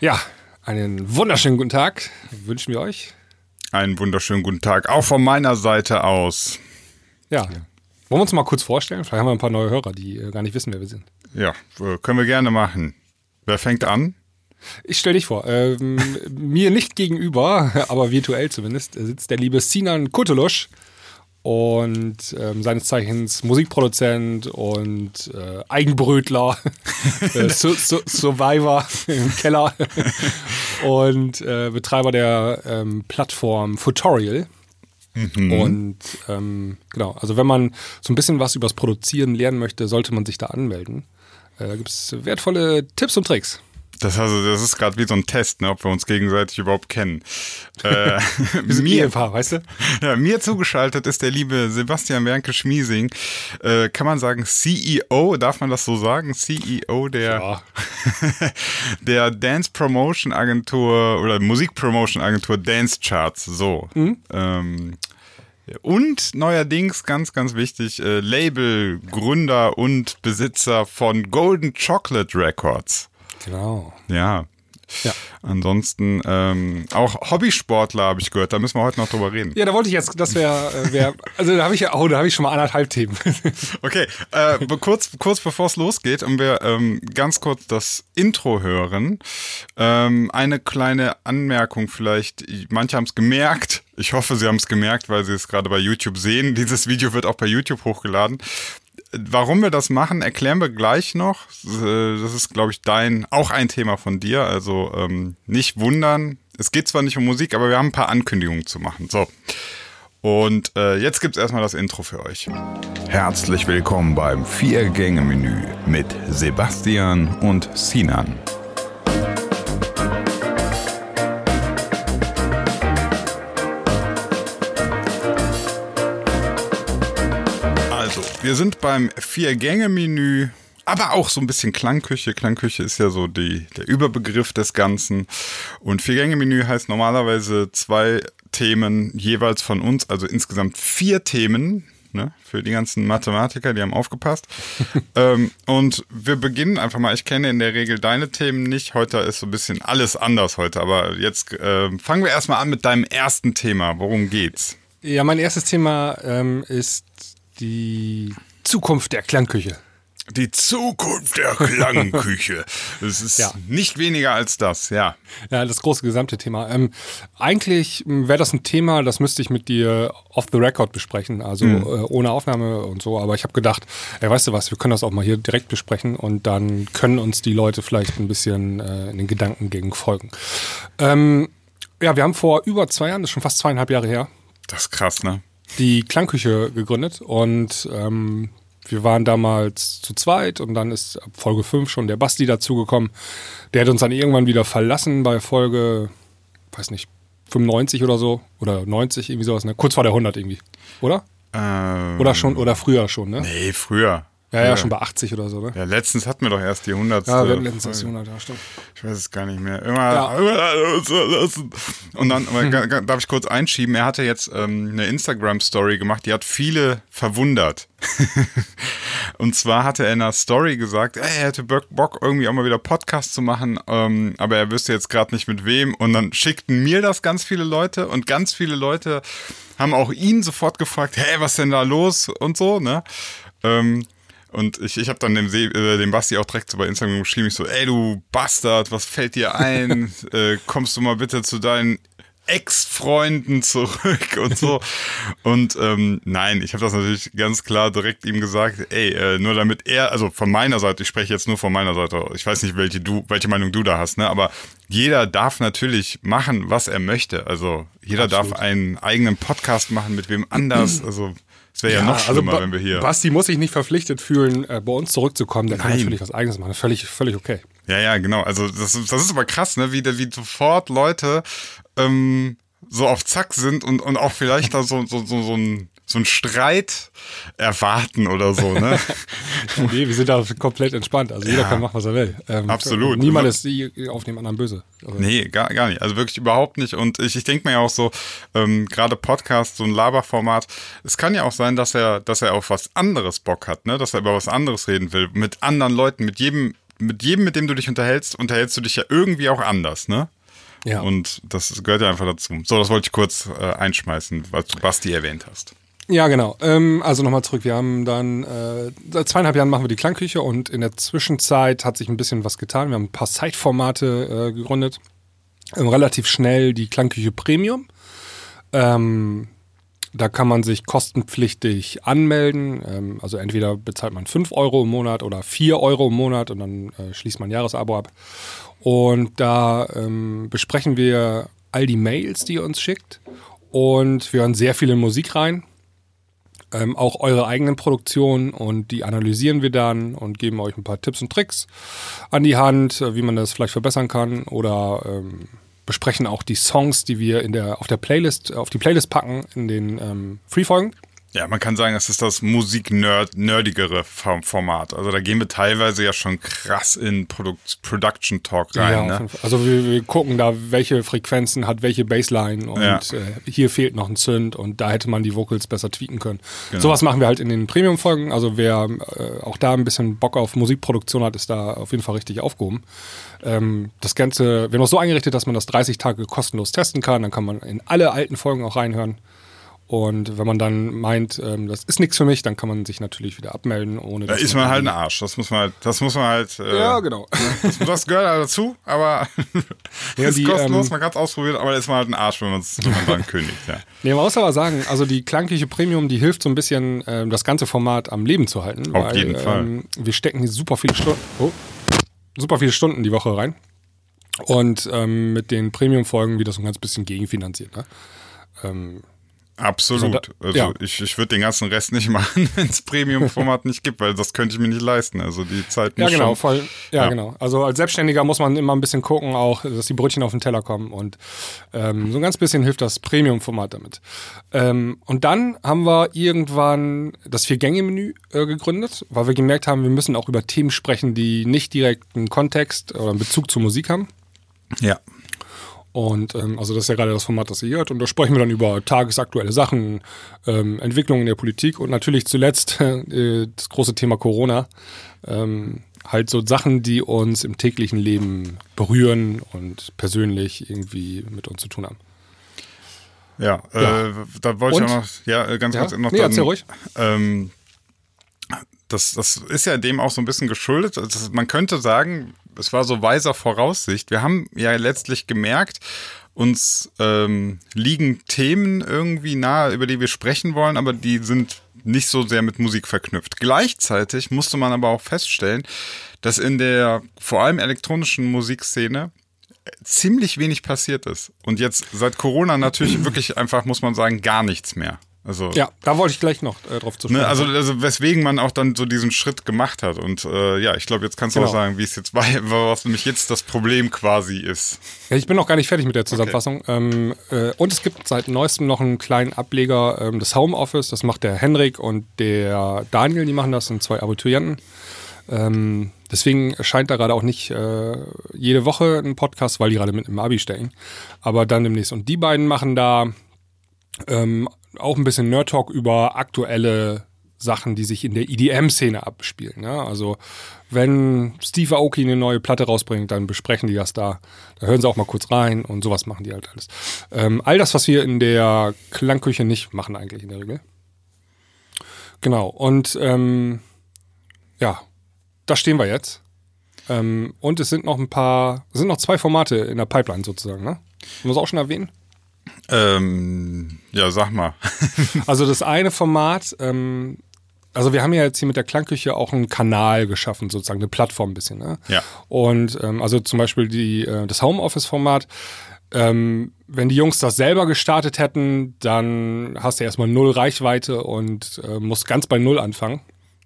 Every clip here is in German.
Ja, einen wunderschönen guten Tag wünschen wir euch. Einen wunderschönen guten Tag, auch von meiner Seite aus. Ja. Wollen wir uns mal kurz vorstellen? Vielleicht haben wir ein paar neue Hörer, die äh, gar nicht wissen, wer wir sind. Ja, äh, können wir gerne machen. Wer fängt an? Ich stelle dich vor. Ähm, mir nicht gegenüber, aber virtuell zumindest, sitzt der liebe Sinan Kutulusch und ähm, seines Zeichens Musikproduzent und äh, Eigenbrötler, äh, Su Su Survivor im Keller und äh, Betreiber der ähm, Plattform Futorial. Mhm. Und ähm, genau, also wenn man so ein bisschen was übers Produzieren lernen möchte, sollte man sich da anmelden. Äh, da gibt es wertvolle Tipps und Tricks. Das, also, das ist gerade wie so ein Test, ne, ob wir uns gegenseitig überhaupt kennen. Äh, mir, Ehepaar, weißt du? Ja, mir zugeschaltet ist der liebe Sebastian Wernke Schmiesing. Äh, kann man sagen CEO, darf man das so sagen? CEO der, ja. der Dance Promotion Agentur oder Musik Promotion Agentur Dance Charts. So. Mhm. Ähm, und neuerdings, ganz, ganz wichtig, äh, Label, Gründer und Besitzer von Golden Chocolate Records. Genau. Ja. Ja. Ansonsten ähm, auch Hobbysportler habe ich gehört, da müssen wir heute noch drüber reden. Ja, da wollte ich jetzt, das wäre, äh, wär, also da habe ich ja, oh, da habe ich schon mal anderthalb Themen. okay, äh, kurz, kurz bevor es losgeht und wir ähm, ganz kurz das Intro hören, ähm, eine kleine Anmerkung vielleicht, manche haben es gemerkt, ich hoffe, sie haben es gemerkt, weil sie es gerade bei YouTube sehen. Dieses Video wird auch bei YouTube hochgeladen. Warum wir das machen, erklären wir gleich noch. Das ist, glaube ich, dein, auch ein Thema von dir. Also ähm, nicht wundern. Es geht zwar nicht um Musik, aber wir haben ein paar Ankündigungen zu machen. So. Und äh, jetzt gibt es erstmal das Intro für euch. Herzlich willkommen beim Vier-Gänge-Menü mit Sebastian und Sinan. Wir sind beim Vier-Gänge-Menü, aber auch so ein bisschen Klangküche. Klangküche ist ja so die, der Überbegriff des Ganzen. Und Vier-Gänge-Menü heißt normalerweise zwei Themen jeweils von uns, also insgesamt vier Themen. Ne, für die ganzen Mathematiker, die haben aufgepasst. ähm, und wir beginnen einfach mal. Ich kenne in der Regel deine Themen nicht. Heute ist so ein bisschen alles anders heute. Aber jetzt äh, fangen wir erstmal an mit deinem ersten Thema. Worum geht's? Ja, mein erstes Thema ähm, ist die Zukunft der Klangküche. Die Zukunft der Klangküche. Es ist ja. nicht weniger als das, ja. Ja, das große gesamte Thema. Ähm, eigentlich wäre das ein Thema, das müsste ich mit dir off the record besprechen, also mhm. äh, ohne Aufnahme und so. Aber ich habe gedacht, ey, weißt du was, wir können das auch mal hier direkt besprechen und dann können uns die Leute vielleicht ein bisschen äh, in den Gedanken gegen folgen. Ähm, ja, wir haben vor über zwei Jahren, das ist schon fast zweieinhalb Jahre her. Das ist krass, ne? Die Klangküche gegründet und ähm, wir waren damals zu zweit und dann ist ab Folge 5 schon der Basti dazugekommen. Der hat uns dann irgendwann wieder verlassen bei Folge, weiß nicht, 95 oder so oder 90, irgendwie sowas, ne? Kurz vor der 100 irgendwie, oder? Ähm, oder schon, oder früher schon, ne? Nee, früher. Ja, ja, schon bei 80 oder so, ne? Ja, letztens hatten wir doch erst die 100. Ja, wir hatten letztens die 100, ja, stimmt. Ich weiß es gar nicht mehr. Immer, ja. Und dann hm. darf ich kurz einschieben, er hatte jetzt ähm, eine Instagram-Story gemacht, die hat viele verwundert. und zwar hatte er in einer Story gesagt, ey, er hätte Bock, irgendwie auch mal wieder Podcast zu machen, ähm, aber er wüsste jetzt gerade nicht mit wem. Und dann schickten mir das ganz viele Leute und ganz viele Leute haben auch ihn sofort gefragt, hey, was denn da los und so, ne? Ähm, und ich, ich habe dann dem, äh, dem Basti auch direkt so bei Instagram geschrieben, ich so, ey du Bastard, was fällt dir ein? äh, kommst du mal bitte zu deinen Ex-Freunden zurück und so. und ähm, nein, ich habe das natürlich ganz klar direkt ihm gesagt, ey, äh, nur damit er, also von meiner Seite, ich spreche jetzt nur von meiner Seite, ich weiß nicht, welche du, welche Meinung du da hast, ne? Aber jeder darf natürlich machen, was er möchte. Also jeder Absolut. darf einen eigenen Podcast machen mit wem anders. Also es wäre ja, ja, noch also schlimmer, also wenn wir hier. Basti muss sich nicht verpflichtet fühlen, äh, bei uns zurückzukommen. Der Nein. kann natürlich was Eigenes machen. Völlig, völlig okay. Ja, ja, genau. Also das, das ist aber krass, ne? Wie, wie sofort Leute ähm, so auf Zack sind und, und auch vielleicht da so, so, so, so ein so einen Streit erwarten oder so, ne? nee, wir sind da komplett entspannt. Also jeder ja, kann machen, was er will. Ähm, absolut. Niemand ist auf dem anderen böse. Also nee, gar, gar nicht. Also wirklich überhaupt nicht. Und ich, ich denke mir ja auch so, ähm, gerade Podcast, so ein Laberformat, es kann ja auch sein, dass er, dass er auf was anderes Bock hat, ne? Dass er über was anderes reden will. Mit anderen Leuten, mit jedem mit jedem, mit dem du dich unterhältst, unterhältst du dich ja irgendwie auch anders, ne? Ja. Und das gehört ja einfach dazu. So, das wollte ich kurz äh, einschmeißen, was du Basti erwähnt hast. Ja, genau. Ähm, also nochmal zurück. Wir haben dann, äh, seit zweieinhalb Jahren machen wir die Klangküche und in der Zwischenzeit hat sich ein bisschen was getan. Wir haben ein paar Side-Formate äh, gegründet. Ähm, relativ schnell die Klangküche Premium. Ähm, da kann man sich kostenpflichtig anmelden. Ähm, also entweder bezahlt man 5 Euro im Monat oder 4 Euro im Monat und dann äh, schließt man ein Jahresabo ab. Und da ähm, besprechen wir all die Mails, die ihr uns schickt. Und wir hören sehr viel in Musik rein. Ähm, auch eure eigenen Produktionen und die analysieren wir dann und geben euch ein paar Tipps und Tricks an die Hand, äh, wie man das vielleicht verbessern kann oder ähm, besprechen auch die Songs, die wir in der, auf der Playlist, auf die Playlist packen in den ähm, Free-Folgen. Ja, man kann sagen, das ist das Musik-nerdigere Format. Also da gehen wir teilweise ja schon krass in Produkt Production Talk rein. Ja, ne? Also wir, wir, gucken da, welche Frequenzen hat welche Bassline und ja. äh, hier fehlt noch ein Synth und da hätte man die Vocals besser tweaken können. Genau. Sowas machen wir halt in den Premium-Folgen. Also wer äh, auch da ein bisschen Bock auf Musikproduktion hat, ist da auf jeden Fall richtig aufgehoben. Ähm, das Ganze, wir haben auch so eingerichtet, dass man das 30 Tage kostenlos testen kann. Dann kann man in alle alten Folgen auch reinhören. Und wenn man dann meint, ähm, das ist nichts für mich, dann kann man sich natürlich wieder abmelden, ohne. Da ist man halt ein Arsch. Das muss man halt, das muss man halt. Äh, ja, genau. Das, das gehört halt dazu, aber ja, ist die, kostenlos, ähm, man kann es ausprobieren, aber da ist man halt ein Arsch, wenn, wenn man dann kündigt. Ja. Nee, man muss aber sagen, also die Klangküche Premium, die hilft so ein bisschen, ähm, das ganze Format am Leben zu halten. Auf weil, jeden Fall. Ähm, wir stecken super viele Stunden, oh, super viele Stunden die Woche rein. Und ähm, mit den Premium-Folgen wird das ein ganz bisschen gegenfinanziert. Ne? Ähm, Absolut. Also ja. ich, ich würde den ganzen Rest nicht machen, wenn es Premium-Format nicht gibt, weil das könnte ich mir nicht leisten. Also die Zeit muss Ja, genau, schon, voll. Ja, ja, genau. Also als Selbstständiger muss man immer ein bisschen gucken, auch, dass die Brötchen auf den Teller kommen. Und ähm, so ein ganz bisschen hilft das Premium-Format damit. Ähm, und dann haben wir irgendwann das Vier-Gänge-Menü äh, gegründet, weil wir gemerkt haben, wir müssen auch über Themen sprechen, die nicht direkt einen Kontext oder einen Bezug zur Musik haben. Ja. Und ähm, also das ist ja gerade das Format, das ihr hört. Und da sprechen wir dann über tagesaktuelle Sachen, ähm, Entwicklungen in der Politik und natürlich zuletzt äh, das große Thema Corona. Ähm, halt so Sachen, die uns im täglichen Leben berühren und persönlich irgendwie mit uns zu tun haben. Ja, ja. Äh, da wollte ich auch noch, ja, äh, ganz ja? kurz noch nee, dann, ruhig. Ähm, das, das ist ja dem auch so ein bisschen geschuldet. Also man könnte sagen, es war so weiser Voraussicht. Wir haben ja letztlich gemerkt, uns ähm, liegen Themen irgendwie nahe, über die wir sprechen wollen, aber die sind nicht so sehr mit Musik verknüpft. Gleichzeitig musste man aber auch feststellen, dass in der vor allem elektronischen Musikszene ziemlich wenig passiert ist. Und jetzt seit Corona natürlich wirklich einfach, muss man sagen, gar nichts mehr. Also, ja, da wollte ich gleich noch äh, drauf zu sprechen. Ne, also, also weswegen man auch dann so diesen Schritt gemacht hat. Und äh, ja, ich glaube, jetzt kannst du genau. auch sagen, wie es jetzt war, was nämlich jetzt das Problem quasi ist. Ja, ich bin noch gar nicht fertig mit der Zusammenfassung. Okay. Ähm, äh, und es gibt seit neuestem noch einen kleinen Ableger ähm, des Homeoffice. Das macht der Henrik und der Daniel, die machen das, sind zwei Abiturienten. Ähm, deswegen erscheint da gerade auch nicht äh, jede Woche ein Podcast, weil die gerade mit im Abi stecken. Aber dann demnächst. Und die beiden machen da ähm, auch ein bisschen Nerd Talk über aktuelle Sachen, die sich in der EDM-Szene abspielen. Ja? Also wenn Steve Aoki eine neue Platte rausbringt, dann besprechen die das da. Da hören sie auch mal kurz rein und sowas machen die halt alles. Ähm, all das, was wir in der Klangküche nicht machen eigentlich in der Regel. Genau, und ähm, ja, da stehen wir jetzt. Ähm, und es sind noch ein paar, es sind noch zwei Formate in der Pipeline sozusagen, ne? Es auch schon erwähnen? Ähm, ja, sag mal. also das eine Format, ähm, also wir haben ja jetzt hier mit der Klangküche auch einen Kanal geschaffen, sozusagen eine Plattform ein bisschen. Ne? Ja. Und ähm, also zum Beispiel die, äh, das Homeoffice-Format. Ähm, wenn die Jungs das selber gestartet hätten, dann hast du erstmal null Reichweite und äh, musst ganz bei null anfangen.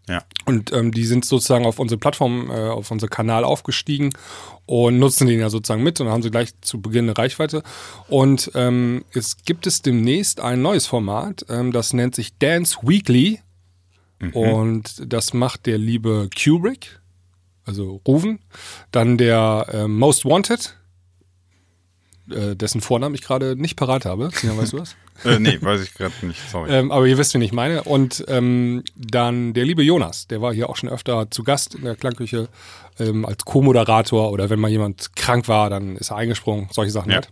Ja. Und ähm, die sind sozusagen auf unsere Plattform, äh, auf unseren Kanal aufgestiegen und nutzen den ja sozusagen mit und dann haben sie gleich zu Beginn eine Reichweite. Und ähm, es gibt es demnächst ein neues Format, ähm, das nennt sich Dance Weekly. Mhm. Und das macht der liebe Kubrick, also Ruven. Dann der äh, Most Wanted. Äh, dessen Vornamen ich gerade nicht parat habe. Tina, weißt du was? äh, nee, weiß ich gerade nicht, sorry. Ähm, aber ihr wisst, wen ich meine. Und ähm, dann der liebe Jonas, der war hier auch schon öfter zu Gast in der Klangküche ähm, als Co-Moderator oder wenn mal jemand krank war, dann ist er eingesprungen, solche Sachen Ja. halt.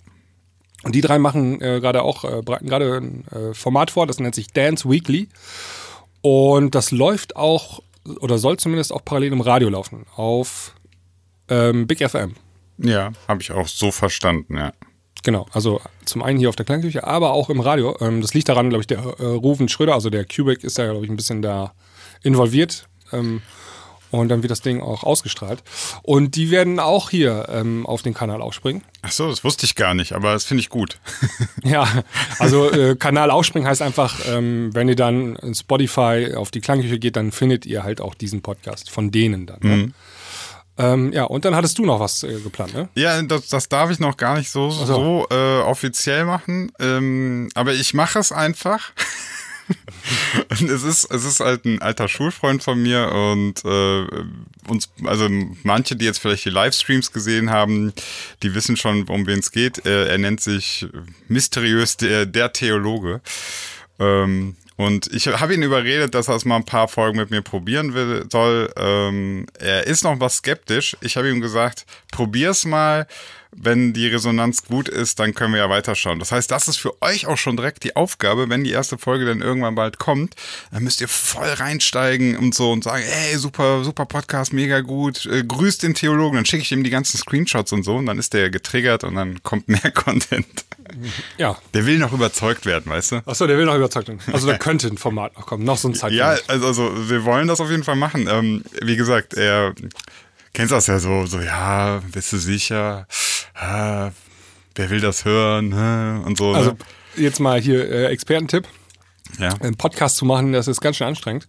Und die drei machen äh, gerade auch, äh, bereiten gerade ein äh, Format vor, das nennt sich Dance Weekly. Und das läuft auch, oder soll zumindest auch parallel im Radio laufen, auf ähm, Big FM. Ja, habe ich auch so verstanden, ja. Genau, also zum einen hier auf der Klangküche, aber auch im Radio. Ähm, das liegt daran, glaube ich, der äh, Ruven Schröder, also der Cubic, ist da, glaube ich, ein bisschen da involviert. Ähm, und dann wird das Ding auch ausgestrahlt. Und die werden auch hier ähm, auf den Kanal aufspringen. Ach so, das wusste ich gar nicht, aber das finde ich gut. Ja, also äh, Kanal aufspringen heißt einfach, ähm, wenn ihr dann in Spotify auf die Klangküche geht, dann findet ihr halt auch diesen Podcast von denen dann. Ne? Ähm, ja, und dann hattest du noch was äh, geplant, ne? Ja, das, das darf ich noch gar nicht so, so. so äh, offiziell machen. Ähm, aber ich mache es einfach. es ist, es ist halt ein alter Schulfreund von mir und äh, uns, also manche, die jetzt vielleicht die Livestreams gesehen haben, die wissen schon, um wen es geht. Äh, er nennt sich mysteriös der, der Theologe. Ähm, und ich habe ihn überredet, dass er es mal ein paar Folgen mit mir probieren will, soll. Ähm, er ist noch was skeptisch. Ich habe ihm gesagt, probier's mal. Wenn die Resonanz gut ist, dann können wir ja weiterschauen. Das heißt, das ist für euch auch schon direkt die Aufgabe, wenn die erste Folge dann irgendwann bald kommt, dann müsst ihr voll reinsteigen und so und sagen, ey, super, super Podcast, mega gut, äh, grüßt den Theologen, dann schicke ich ihm die ganzen Screenshots und so und dann ist der getriggert und dann kommt mehr Content. Ja. Der will noch überzeugt werden, weißt du? Achso, der will noch überzeugt werden. Also da könnte ein Format noch kommen, noch so ein Zeitpunkt. Ja, also, also wir wollen das auf jeden Fall machen. Ähm, wie gesagt, er kennst das ja so, so ja, bist du sicher? Ah, wer will das hören? Und so. Also ne? jetzt mal hier äh, Expertentipp. ja. Einen Podcast zu machen, das ist ganz schön anstrengend.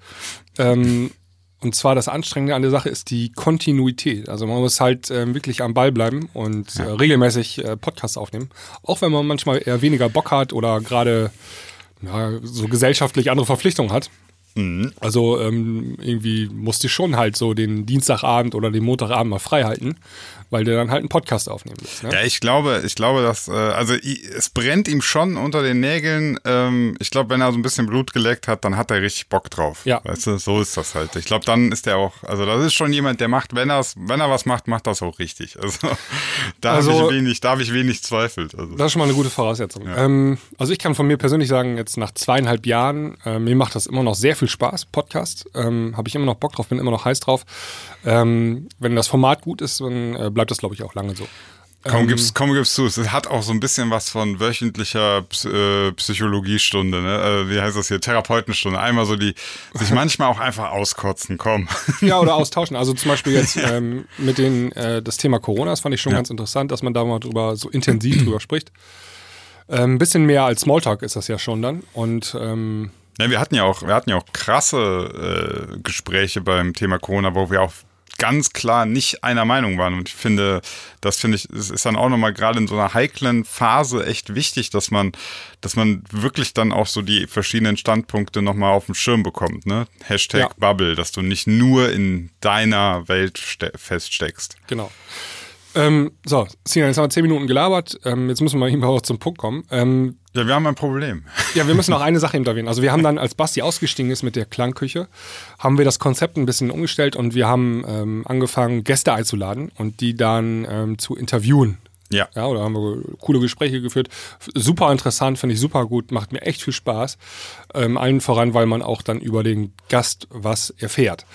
Ähm, und zwar das Anstrengende an der Sache ist die Kontinuität. Also man muss halt ähm, wirklich am Ball bleiben und äh, regelmäßig äh, Podcasts aufnehmen. Auch wenn man manchmal eher weniger Bock hat oder gerade ja, so gesellschaftlich andere Verpflichtungen hat. Mhm. Also ähm, irgendwie musste ich schon halt so den Dienstagabend oder den Montagabend mal frei halten, weil der dann halt einen Podcast aufnehmen willst. Ne? Ja, ich glaube, ich glaube, dass, äh, also es brennt ihm schon unter den Nägeln. Ähm, ich glaube, wenn er so ein bisschen Blut geleckt hat, dann hat er richtig Bock drauf. Ja. Weißt du, so ist das halt. Ich glaube, dann ist er auch, also das ist schon jemand, der macht, wenn er wenn er was macht, macht das auch richtig. Also da Also- habe ich wenig, da habe ich wenig zweifelt. Also. Das ist schon mal eine gute Voraussetzung. Ähm, also ich kann von mir persönlich sagen, jetzt nach zweieinhalb Jahren, äh, mir macht das immer noch sehr viel Spaß, Podcast. Ähm, Habe ich immer noch Bock drauf, bin immer noch heiß drauf. Ähm, wenn das Format gut ist, dann äh, bleibt das, glaube ich, auch lange so. Komm, Ähm, gib's, komm, gib's zu. Es hat auch so ein bisschen was von wöchentlicher äh, Psychologiestunde, ne? Äh, wie heißt das hier? Therapeutenstunde. Einmal so die, sich manchmal auch einfach auskotzen, komm. Ja, oder austauschen. Also zum Beispiel jetzt ähm, mit den, äh, das Thema Corona, das fand ich schon ganz interessant, dass man da mal drüber so intensiv drüber spricht. Ähm, Ein bisschen mehr als Smalltalk ist das ja schon dann. Und ähm, Ja, wir hatten ja auch, wir hatten ja auch krasse äh, Gespräche beim Thema Corona, wo wir auch ganz klar nicht einer Meinung waren. Und ich finde, das finde ich, es ist dann auch nochmal gerade in so einer heiklen Phase echt wichtig, dass man, dass man wirklich dann auch so die verschiedenen Standpunkte nochmal auf dem Schirm bekommt, ne? Hashtag Ja. Bubble, dass du nicht nur in deiner Welt ste feststeckst. Genau. Ähm, so, Sinan, jetzt haben wir zehn Minuten gelabert. Ähm, jetzt müssen wir mal eben auch zum Punkt kommen. Ähm, Ja, wir haben ein Problem. ja, wir müssen noch eine Sache eben erwähnen. Also wir haben dann, als Basti ausgestiegen ist mit der Klangküche, haben wir das Konzept ein bisschen umgestellt und wir haben ähm, angefangen, Gäste einzuladen und die dann ähm, zu interviewen. Ja. Ja, oder haben wir coole Gespräche geführt. Super interessant, finde ich super gut, macht mir echt viel Spaß. Ähm, allen voran, weil man auch dann über den Gast was erfährt.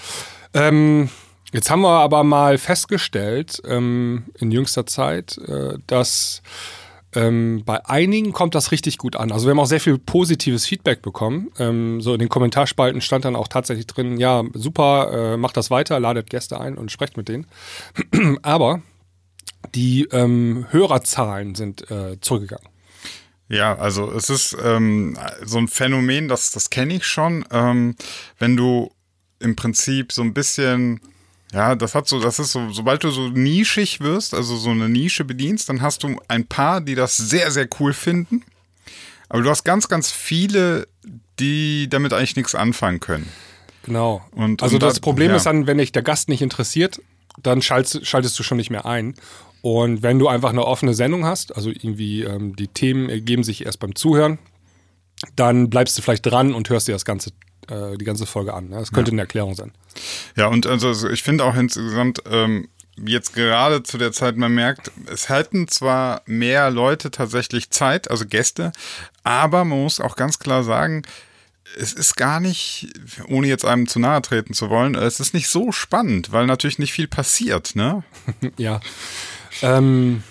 Ähm, jetzt haben wir aber mal festgestellt ähm, in jüngster Zeit, äh, dass ähm, bei einigen kommt das richtig gut an. Also wir haben auch sehr viel positives Feedback bekommen. Ähm, so in den Kommentarspalten stand dann auch tatsächlich drin, ja, super, äh, macht das weiter, ladet Gäste ein und sprecht mit denen. aber die ähm, Hörerzahlen sind äh, zurückgegangen. Ja, also es ist ähm, so ein Phänomen, das, das kenne ich schon. Ähm, wenn du im Prinzip so ein bisschen, ja, das hat so, das ist so, sobald du so nischig wirst, also so eine Nische bedienst, dann hast du ein paar, die das sehr, sehr cool finden. Aber du hast ganz, ganz viele, die damit eigentlich nichts anfangen können. Genau. Und- also und das da- Problem ja. ist dann, wenn dich der Gast nicht interessiert, dann schaltest, schaltest du schon nicht mehr ein. Und wenn du einfach eine offene Sendung hast, also irgendwie ähm, die Themen ergeben sich erst beim Zuhören, dann bleibst du vielleicht dran und hörst dir das ganze, äh, die ganze Folge an. Ne? Das könnte ja. eine Erklärung sein. Ja, und also ich finde auch insgesamt, ähm, jetzt gerade zu der Zeit, man merkt, es halten zwar mehr Leute tatsächlich Zeit, also Gäste, aber man muss auch ganz klar sagen, es ist gar nicht, ohne jetzt einem zu nahe treten zu wollen, es ist nicht so spannend, weil natürlich nicht viel passiert, ne? ja. Ähm,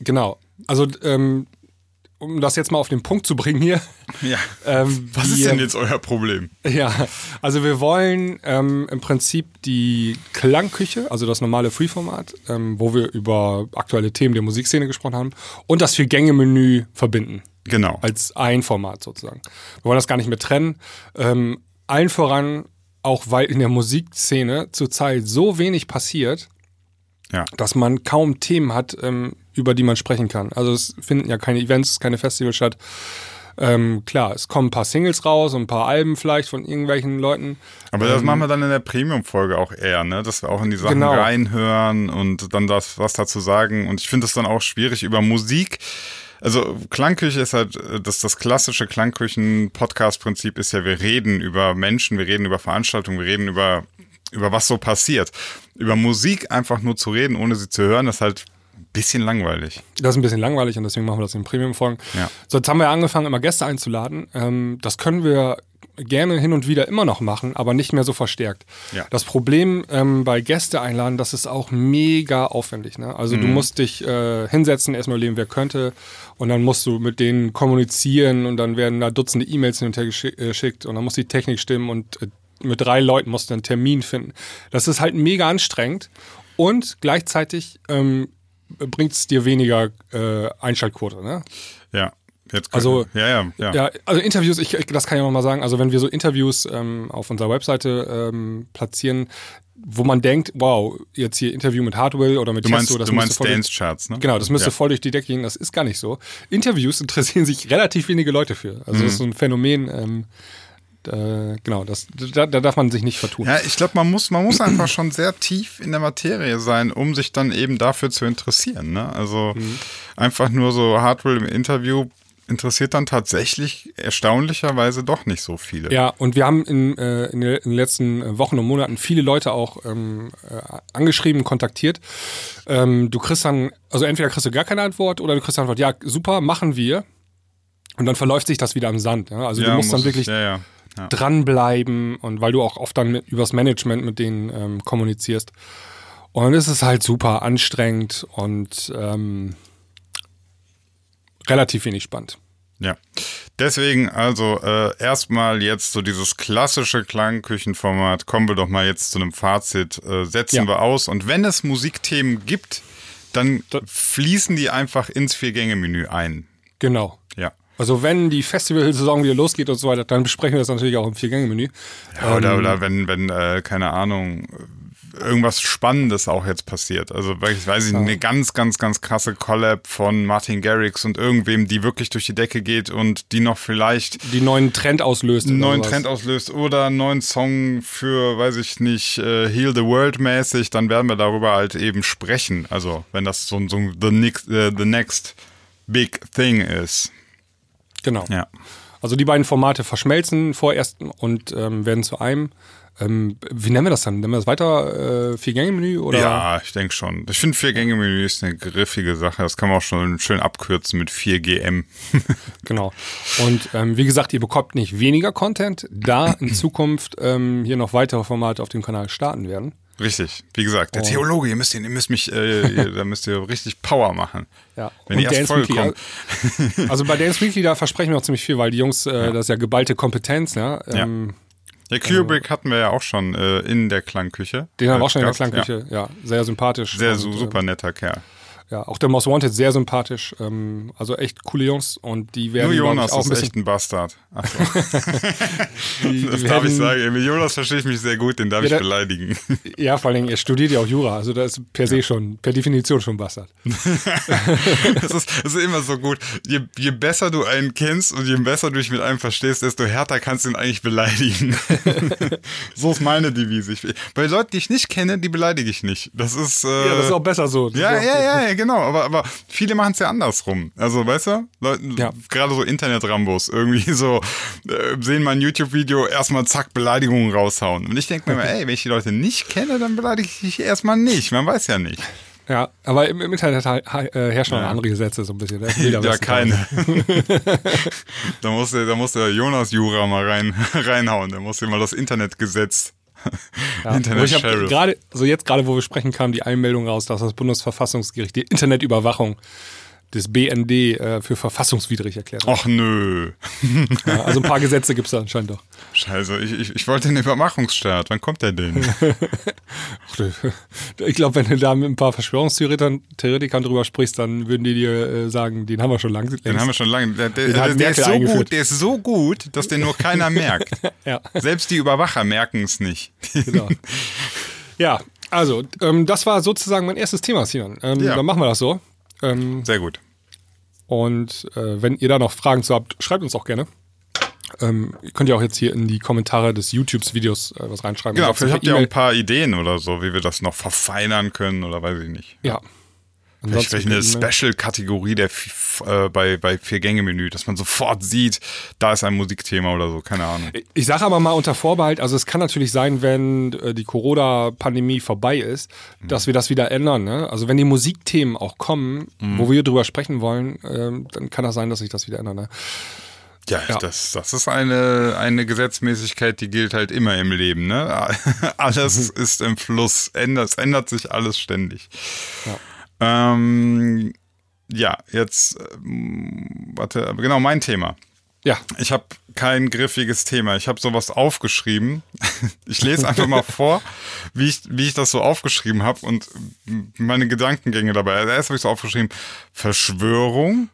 genau. Also ähm, um das jetzt mal auf den Punkt zu bringen hier. Ja. Ähm, Was ist denn jetzt euer Problem? Ja, also wir wollen ähm, im Prinzip die Klangküche, also das normale Free-Format, ähm, wo wir über aktuelle Themen der Musikszene gesprochen haben, und das Vier-Gänge-Menü verbinden. Genau. Als ein Format sozusagen. Wir wollen das gar nicht mehr trennen. Ähm, allen voran, auch weil in der Musikszene zurzeit so wenig passiert, ja. dass man kaum Themen hat, ähm, über die man sprechen kann. Also es finden ja keine Events, keine Festivals statt. Ähm, klar, es kommen ein paar Singles raus und ein paar Alben vielleicht von irgendwelchen Leuten. Aber das ähm, machen wir dann in der Premium-Folge auch eher, ne? Dass wir auch in die Sachen genau. reinhören und dann das, was dazu sagen. Und ich finde es dann auch schwierig über Musik. Also Klangküche ist halt, das, das klassische Klangküchen-Podcast-Prinzip ist ja, wir reden über Menschen, wir reden über Veranstaltungen, wir reden über, über was so passiert. Über Musik einfach nur zu reden, ohne sie zu hören, ist halt bisschen langweilig. Das ist ein bisschen langweilig und deswegen machen wir das in Premium-Folgen. Ja. So, jetzt haben wir angefangen, immer Gäste einzuladen. Ähm, das können wir gerne hin und wieder immer noch machen, aber nicht mehr so verstärkt. Ja. Das Problem ähm, bei Gäste einladen, das ist auch mega aufwendig. Ne? Also mhm. du musst dich äh, hinsetzen, erstmal überlegen, wer könnte und dann musst du mit denen kommunizieren und dann werden da Dutzende E-Mails hin und her äh, geschickt und dann muss die Technik stimmen und äh, mit drei Leuten musst du einen Termin finden. Das ist halt mega anstrengend und gleichzeitig ähm, bringt es dir weniger äh, Einschaltquote, ne? Ja. Jetzt also, ja, ja, ja, ja. Also Interviews, ich, das kann ich noch mal sagen, also wenn wir so Interviews ähm, auf unserer Webseite ähm, platzieren, wo man denkt, wow, jetzt hier Interview mit Hardwell oder mit du meinst, Testo, das du meinst Dance Charts, ne? Genau, das müsste ja. voll durch die Decke gehen. Das ist gar nicht so. Interviews interessieren sich relativ wenige Leute für. Also mhm. das ist so ein Phänomen. Ähm, äh, genau, das, da, da, darf man sich nicht vertun. Ja, ich glaube, man muss, man muss einfach schon sehr tief in der Materie sein, um sich dann eben dafür zu interessieren. Ne? Also mhm. einfach nur so Hardware im Interview interessiert dann tatsächlich erstaunlicherweise doch nicht so viele. Ja, und wir haben in, äh, in, den letzten Wochen und Monaten viele Leute auch ähm, äh, angeschrieben, kontaktiert. Ähm, du kriegst dann, also entweder kriegst du gar keine Antwort oder du kriegst eine Antwort, ja, super, machen wir. Und dann verläuft sich das wieder im Sand. Ja? Also ja, du musst dann wirklich ja, ja ja. dranbleiben und weil du auch oft dann mit, übers Management mit denen ähm, kommunizierst. Und es ist halt super anstrengend und ähm, relativ wenig spannend. Ja, deswegen also äh, erstmal jetzt so dieses klassische Klangküchenformat. Kommen wir doch mal jetzt zu einem Fazit. Äh, setzen ja. wir aus und wenn es Musikthemen gibt, dann fließen die einfach ins Vier-Gänge-Menü ein. Genau. Ja. Also wenn die Festivalsaison wieder losgeht und so weiter, dann besprechen wir das natürlich auch im Vier-Gänge-Menü. Ja, oder, ähm, oder wenn, wenn äh, keine Ahnung, irgendwas Spannendes auch jetzt passiert. Also ich weiß nicht, eine ganz, ganz, ganz krasse Collab von Martin Garrix und irgendwem, die wirklich durch die Decke geht und die noch vielleicht die neuen Trend auslöst. Einen neuen Trend auslöst oder einen neuen Song für, weiß ich nicht, uh, Heal the World mäßig, dann werden wir darüber halt eben sprechen. Also wenn das so, so the, next, uh, the next big thing ist. Genau. Ja. Also die beiden Formate verschmelzen vorerst und ähm, werden zu einem. Ähm, wie nennen wir das dann? Nennen wir das weiter äh, Vier-Gänge-Menü? Ja, ich denke schon. Ich finde Vier-Gänge-Menü ist eine griffige Sache. Das kann man auch schon schön abkürzen mit 4GM. genau. Und ähm, wie gesagt, ihr bekommt nicht weniger Content, da in Zukunft ähm, hier noch weitere Formate auf dem Kanal starten werden. Richtig, wie gesagt, der oh. Theologe, ihr müsst, ihr müsst mich, äh, ihr, da müsst ihr richtig Power machen. Ja. Wenn und ihr erst voll kommt. Also bei Dance Weekly, da versprechen wir auch ziemlich viel, weil die Jungs, äh, ja. das ist ja geballte Kompetenz, ne? Ähm, ja. Ja, Kubrick äh, hatten wir ja auch schon äh, in der Klangküche. Den haben wir auch schon in der Klangküche, ja. ja. Sehr sympathisch. Sehr und, super netter Kerl. Ja, auch der Most Wanted sehr sympathisch. Ähm, also echt coole Jungs und die werden. Nur Jonas ich, auch ist ein echt ein Bastard. Ach so. die, das die darf ich werden- sagen. Mit Jonas verstehe ich mich sehr gut, den darf Ja, ich da- beleidigen. Ja, vor allem, er studiert ja auch Jura, also das ist per se schon, per Definition schon Bastard. Das ist, das ist immer so gut. Je, je besser du einen kennst und je besser du dich mit einem verstehst, desto härter kannst du ihn eigentlich beleidigen. so ist meine Devise. Ich, bei Leuten, die ich nicht kenne, die beleidige ich nicht. Das ist. Äh, Ja, das ist auch besser so. Ja, ja, ja, ja, genau. Aber, aber viele machen es ja andersrum. Also, weißt du, Leuten, Ja. gerade so Internet-Rambos, irgendwie so, äh, sehen mal ein YouTube-Video, erstmal zack, Beleidigungen raushauen. Und ich denke mir immer, ey, wenn ich die Leute nicht kenne, dann beleidige ich dich erstmal nicht. Man weiß ja nicht. Ja, aber im, im Internet äh, herrschen noch andere Gesetze so ein bisschen. Ne? Ja, keine. da muss der, da muss der Jonas Jura mal rein, reinhauen. Der muss hier mal das Internetgesetz. Ja. Aber ich habe Internet-Sheriff. gerade, so jetzt gerade, wo wir sprechen, kam die Einmeldung raus, dass das Bundesverfassungsgericht die Internetüberwachung des BND äh, für verfassungswidrig erklärt hat. Och nö. Ja, also ein paar Gesetze gibt es da anscheinend doch. Scheiße, ich, ich, ich wollte den Überwachungsstaat. Wann kommt der denn? Ich glaube, wenn du da mit ein paar Verschwörungstheoretikern Theoretikern drüber sprichst, dann würden die dir äh, sagen, den haben wir schon lange. Den haben wir schon lange. Der, der, der, der ist so eingeführt. gut, der ist so gut, dass den nur keiner merkt. Ja. Selbst die Überwacher merken es nicht. Genau. Ja, also, ähm, das war sozusagen mein erstes Thema, Sinan. Ähm, Ja. Dann machen wir das so. Ähm, Sehr gut. und äh, wenn ihr da noch Fragen zu habt, schreibt uns auch gerne. Ähm, ihr könnt ja auch jetzt hier in die Kommentare des YouTube-Videos äh, was reinschreiben. Genau, vielleicht habt ihr auch ein paar Ideen oder so, wie wir das noch verfeinern können oder weiß ich nicht. Ja. Vielleicht, Ansonsten vielleicht eine per E-Mail. Special-Kategorie der F- äh, bei, bei Vier-Gänge-Menü, dass man sofort sieht, da ist ein Musikthema oder so, keine Ahnung. Ich sage aber mal unter Vorbehalt, also es kann natürlich sein, wenn äh, die Corona-Pandemie vorbei ist, dass wir das wieder ändern. Ne? Also wenn die Musikthemen auch kommen, wo wir drüber sprechen wollen, ähm, dann kann das sein, dass sich das wieder ändert. Ne? Ja, Ja. Das, das ist eine, eine Gesetzmäßigkeit, die gilt halt immer im Leben. Ne? Alles ist im Fluss, ändert, es ändert sich alles ständig. Ja, ähm, ja jetzt, ähm, warte, genau, mein Thema. Ja, Ich habe kein griffiges Thema. Ich habe sowas aufgeschrieben. Ich lese einfach mal vor, wie ich, wie ich das so aufgeschrieben habe und meine Gedankengänge dabei. Also erst habe ich so aufgeschrieben, Verschwörung,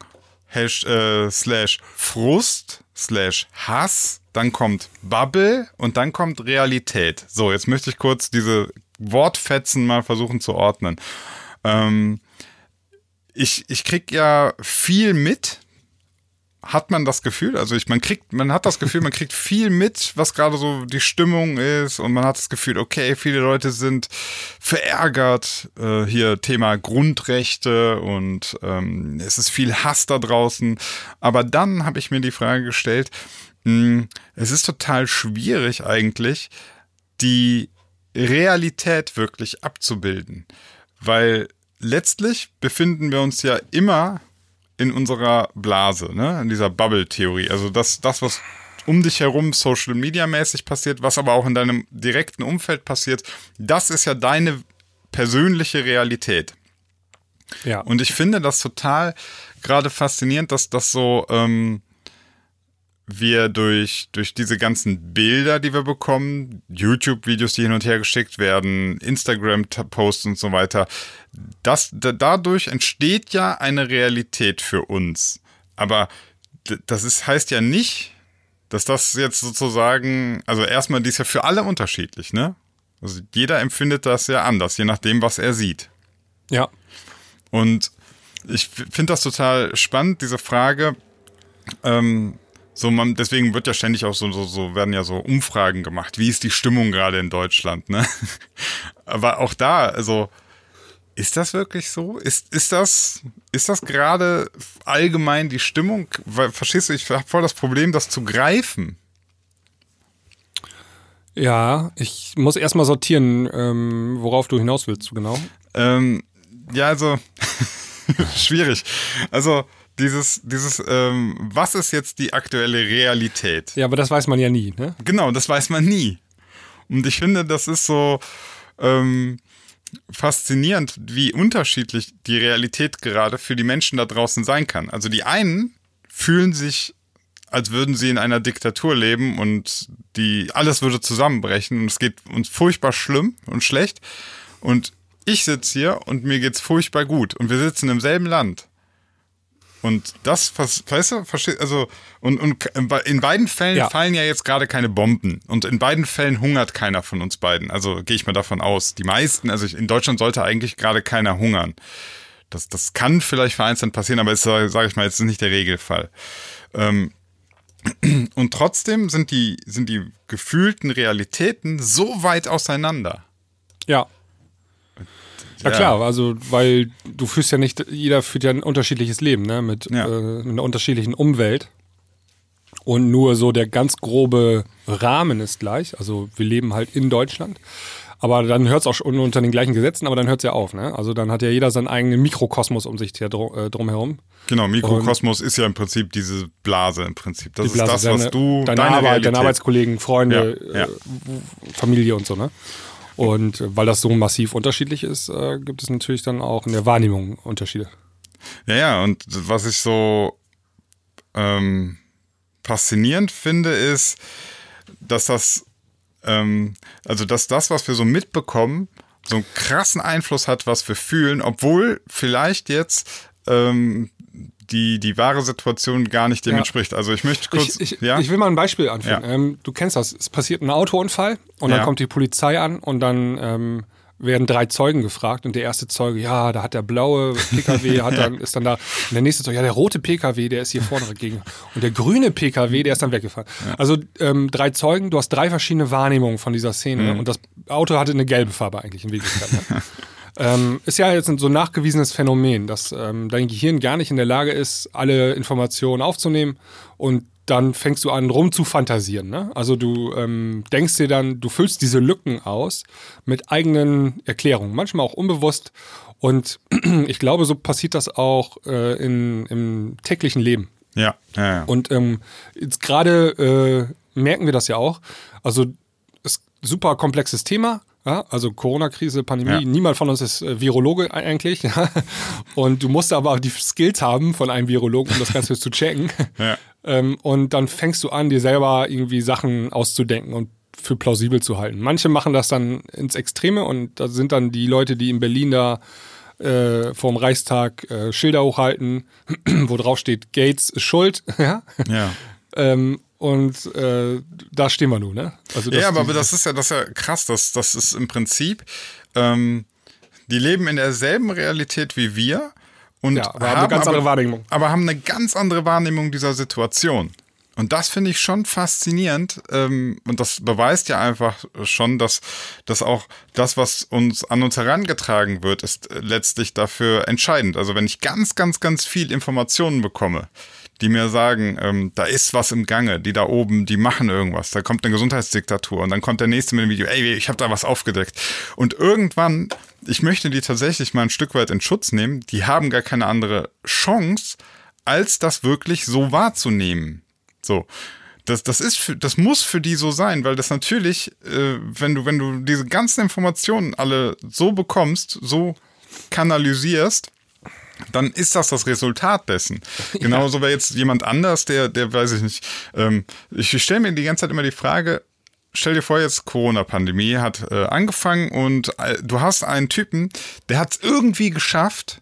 Hash, äh, slash Frust, slash Hass, dann kommt Bubble und dann kommt Realität. So, jetzt möchte ich kurz diese Wortfetzen mal versuchen zu ordnen. Ähm, ich, ich krieg ja viel mit, hat man das Gefühl, also ich, man kriegt, man hat das Gefühl, man kriegt viel mit, was gerade so die Stimmung ist und man hat das Gefühl, okay, viele Leute sind verärgert, äh, hier Thema Grundrechte und ähm, es ist viel Hass da draußen. Aber dann habe ich mir die Frage gestellt, mh, es ist total schwierig eigentlich, die Realität wirklich abzubilden, weil letztlich befinden wir uns ja immer in unserer Blase, ne? in dieser Bubble-Theorie. Also das, das, was um dich herum Social Media mäßig passiert, was aber auch in deinem direkten Umfeld passiert, das ist ja deine persönliche Realität. ja. Und ich finde das total gerade faszinierend, dass das so ähm, wir durch, durch diese ganzen Bilder, die wir bekommen, YouTube-Videos, die hin und her geschickt werden, Instagram-Posts und so weiter, das, da, dadurch entsteht ja eine Realität für uns. Aber das ist, heißt ja nicht, dass das jetzt sozusagen, also erstmal, die ist ja für alle unterschiedlich, ne? Also jeder empfindet das ja anders, je nachdem, was er sieht. ja. Und ich finde das total spannend, diese Frage. Ähm, so man, deswegen wird ja ständig auch so, so, so werden ja so Umfragen gemacht. Wie ist die Stimmung gerade in Deutschland, ne? Aber auch da, also, ist das wirklich so? Ist, ist das, ist das gerade allgemein die Stimmung? Weil, verstehst du, ich habe voll das Problem, das zu greifen. Ja, ich muss erstmal sortieren, ähm, worauf du hinaus willst, genau. Ähm, ja, also schwierig. Also dieses, dieses, ähm, was ist jetzt die aktuelle Realität? Ja, aber das weiß man ja nie, ne? Genau, das weiß man nie. Und ich finde, das ist so ähm, faszinierend, wie unterschiedlich die Realität gerade für die Menschen da draußen sein kann. Also die einen fühlen sich, als würden sie in einer Diktatur leben und die alles würde zusammenbrechen und es geht uns furchtbar schlimm und schlecht. Und ich sitze hier und mir geht's furchtbar gut und wir sitzen im selben Land. Und das, weißt du, versteht, also, und, und in beiden Fällen ja. fallen ja jetzt gerade keine Bomben. Und in beiden Fällen hungert keiner von uns beiden. Also gehe ich mal davon aus. Die meisten, also in Deutschland sollte eigentlich gerade keiner hungern. Das, das kann vielleicht vereinzelt passieren, aber ist, sage ich mal, jetzt nicht der Regelfall. Ähm, und trotzdem sind die, sind die gefühlten Realitäten so weit auseinander. Ja. Ja, klar, also weil du führst ja nicht, jeder führt ja ein unterschiedliches Leben, ne? Mit, ja. äh, mit einer unterschiedlichen Umwelt. Und nur so der ganz grobe Rahmen ist gleich. Also wir leben halt in Deutschland. Aber dann hört es auch schon unter den gleichen Gesetzen, aber dann hört es ja auf. Ne? Also dann hat ja jeder seinen eigenen Mikrokosmos um sich drum, äh, drumherum. Genau, Mikrokosmos und ist ja im Prinzip diese Blase im Prinzip. Das Blase, ist das, was deine, du, deine, deine Arbeit, deine Arbeitskollegen, Freunde, ja, ja. Äh, Familie und so. Ne? Und weil das so massiv unterschiedlich ist, äh, gibt es natürlich dann auch in der Wahrnehmung Unterschiede. Ja, ja, und was ich so ähm, faszinierend finde, ist, dass das, ähm, also dass das, was wir so mitbekommen, so einen krassen Einfluss hat, was wir fühlen, obwohl vielleicht jetzt ähm, die, die wahre Situation gar nicht dem ja. entspricht. Also ich möchte kurz. Ich, ich, ja? ich will mal ein Beispiel anführen. Ja. Ähm, du kennst das. Es passiert ein Autounfall und dann kommt die Polizei an und dann ähm, werden drei Zeugen gefragt und der erste Zeuge, ja, da hat der blaue PKW, hat dann, ist dann da. Und der nächste Zeuge, ja, der rote PKW, der ist hier vorne dagegen. Und der grüne PKW, der ist dann weggefahren. Also ähm, drei Zeugen, du hast drei verschiedene Wahrnehmungen von dieser Szene mhm. und das Auto hatte eine gelbe Farbe eigentlich in Wirklichkeit. Ne? Ähm, ist ja jetzt ein so nachgewiesenes Phänomen, dass ähm, dein Gehirn gar nicht in der Lage ist, alle Informationen aufzunehmen und dann fängst du an rum zu fantasieren. Ne? Also du ähm, denkst dir dann, du füllst diese Lücken aus mit eigenen Erklärungen, manchmal auch unbewusst. Und ich glaube, so passiert das auch äh, in, im täglichen Leben. Ja, ja, ja. Und ähm, jetzt gerade äh, merken wir das ja auch. Also ist ein super komplexes Thema, ja, also Corona-Krise, Pandemie, ja. niemand von uns ist äh, Virologe eigentlich. Ja? Und du musst aber die Skills haben von einem Virologen, um das Ganze zu checken. Ja. Ähm, und dann fängst du an, dir selber irgendwie Sachen auszudenken und für plausibel zu halten. Manche machen das dann ins Extreme und da sind dann die Leute, die in Berlin da äh, vorm Reichstag äh, Schilder hochhalten, wo drauf steht, Gates ist schuld. ja. ja. Ähm, und äh, da stehen wir nun, ne? Also ja, aber das ist ja, das ist ja krass. Das, das ist im Prinzip, ähm, die leben in derselben Realität wie wir und ja, aber haben eine ganz aber, andere Wahrnehmung. Aber haben eine ganz andere Wahrnehmung dieser Situation. Und das finde ich schon faszinierend. Ähm, und das beweist ja einfach schon, dass, dass auch das, was uns an uns herangetragen wird, ist letztlich dafür entscheidend. Also wenn ich ganz, ganz, ganz viel Informationen bekomme, die mir sagen, ähm, da ist was im Gange, die da oben, die machen irgendwas, da kommt eine Gesundheitsdiktatur und dann kommt der nächste mit dem Video, ey, ich habe da was aufgedeckt. Und irgendwann, ich möchte die tatsächlich mal ein Stück weit in Schutz nehmen, die haben gar keine andere Chance, als das wirklich so wahrzunehmen. So. Das, das ist für, das muss für die so sein, weil das natürlich, äh, wenn du, wenn du diese ganzen Informationen alle so bekommst, so kanalisierst, dann ist das das Resultat dessen. Genauso wäre jetzt jemand anders, der, der weiß ich nicht. Ähm, ich stelle mir die ganze Zeit immer die Frage, stell dir vor, jetzt Corona-Pandemie hat äh, angefangen und äh, du hast einen Typen, der hat es irgendwie geschafft,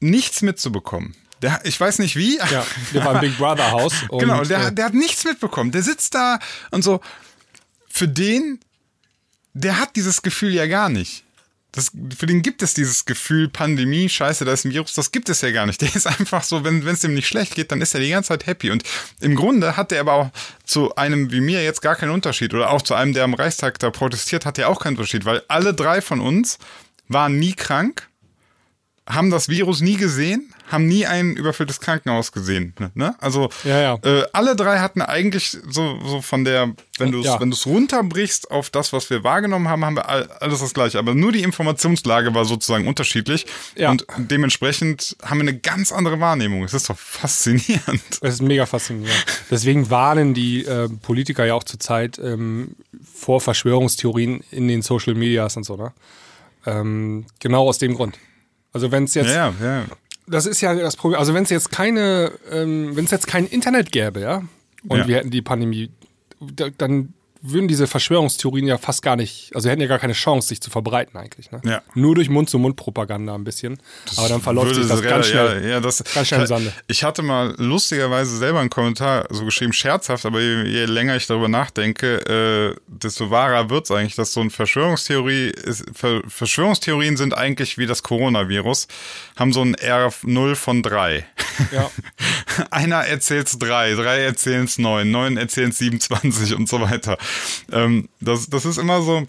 nichts mitzubekommen. Der, ich weiß nicht wie. Ja, der war im Big Brother Haus. genau, der, äh, der hat nichts mitbekommen. Der sitzt da und so. Für den, der hat dieses Gefühl ja gar nicht. Das, für den gibt es dieses Gefühl, Pandemie, scheiße, da ist ein Virus, das gibt es ja gar nicht. Der ist einfach so, wenn es ihm nicht schlecht geht, dann ist er die ganze Zeit happy. Und im Grunde hat er aber auch zu einem wie mir jetzt gar keinen Unterschied. Oder auch zu einem, der am Reichstag da protestiert, hat er auch keinen Unterschied, weil alle drei von uns waren nie krank, haben das Virus nie gesehen, haben nie ein überfülltes Krankenhaus gesehen. Ne? Also ja, ja. Äh, alle drei hatten eigentlich so, so von der, wenn du es ja. wenn runterbrichst auf das, was wir wahrgenommen haben, haben wir alles das gleiche. Aber nur die Informationslage war sozusagen unterschiedlich und dementsprechend haben wir eine ganz andere Wahrnehmung. Es ist doch faszinierend. Es ist mega faszinierend. Deswegen warnen die äh, Politiker ja auch zurzeit ähm, vor Verschwörungstheorien in den Social Medias und so. Ne? Ähm, genau aus dem Grund. Also wenn es jetzt ja, ja das ist ja das Problem. Also wenn es jetzt keine, ähm, wenn es jetzt kein Internet gäbe, ja, und ja. wir hätten die Pandemie, da, dann würden diese Verschwörungstheorien ja fast gar nicht, also hätten ja gar keine Chance, sich zu verbreiten eigentlich. Ne? Ja. Nur durch Mund-zu-Mund-Propaganda ein bisschen. Aber dann verläuft sich das ganz schnell, ja, ja, das, ganz schnell im Sande. Ich hatte mal lustigerweise selber einen Kommentar so geschrieben, scherzhaft, aber je, je länger ich darüber nachdenke, äh, desto wahrer wird es eigentlich, dass so ein Verschwörungstheorie ist, Ver Verschwörungstheorien sind eigentlich wie das Coronavirus, haben so ein R0 von 3. Ja. Einer erzählt's drei, drei erzählen's neun, neun erzählen's 27 und so weiter. Ähm, das, das ist immer so.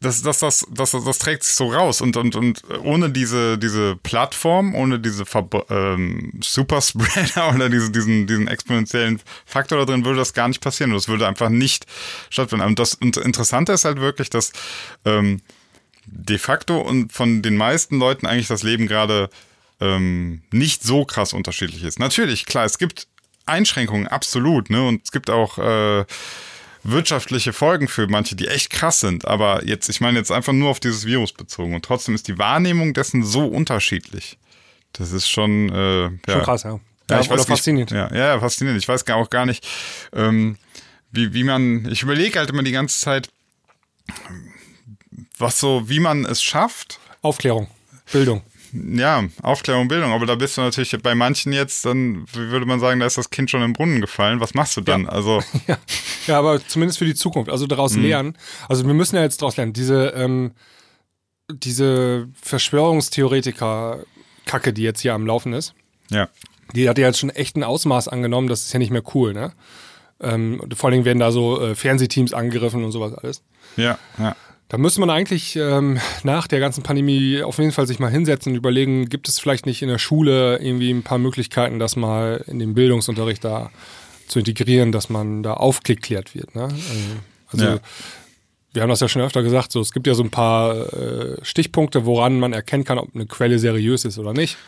Das, das, das, das, das trägt sich so raus und, und, und ohne diese, diese Plattform, ohne diese Ver ähm, Superspreader oder diese, diesen, diesen exponentiellen Faktor da drin würde das gar nicht passieren. Das würde einfach nicht stattfinden. Und das und Interessante ist halt wirklich, dass ähm, de facto und von den meisten Leuten eigentlich das Leben gerade ähm, nicht so krass unterschiedlich ist. Natürlich, klar, es gibt Einschränkungen, absolut, ne? Und es gibt auch äh, wirtschaftliche Folgen für manche, die echt krass sind. Aber jetzt, ich meine jetzt einfach nur auf dieses Virus bezogen. Und trotzdem ist die Wahrnehmung dessen so unterschiedlich. Das ist schon, äh, ja. Schon krass, ja. Ja, Ja, ich weiß, faszinierend. Wie, ja, ja, faszinierend. Ich weiß gar auch gar nicht, ähm, wie, wie man, ich überlege halt immer die ganze Zeit, was so, wie man es schafft, Aufklärung, Bildung. Ja, Aufklärung, Bildung, aber da bist du natürlich bei manchen jetzt, dann würde man sagen, da ist das Kind schon im Brunnen gefallen. Was machst du dann? Also, Ja. ja, aber zumindest für die Zukunft. Also daraus Mhm. lernen. Also wir müssen ja jetzt daraus lernen. Diese, ähm, diese Verschwörungstheoretiker-Kacke, die jetzt hier am Laufen ist, ja. die hat ja jetzt schon echt ein Ausmaß angenommen. Das ist ja nicht mehr cool, ne? Ähm, vor allen Dingen werden da so äh, Fernsehteams angegriffen und sowas alles. Ja, ja. Da müsste man eigentlich ähm, nach der ganzen Pandemie auf jeden Fall sich mal hinsetzen und überlegen, gibt es vielleicht nicht in der Schule irgendwie ein paar Möglichkeiten, das mal in den Bildungsunterricht da zu integrieren, dass man da aufgeklärt wird. Ne? Ähm, Also Ja. wir haben das ja schon öfter gesagt, so es gibt ja so ein paar äh, Stichpunkte, woran man erkennen kann, ob eine Quelle seriös ist oder nicht.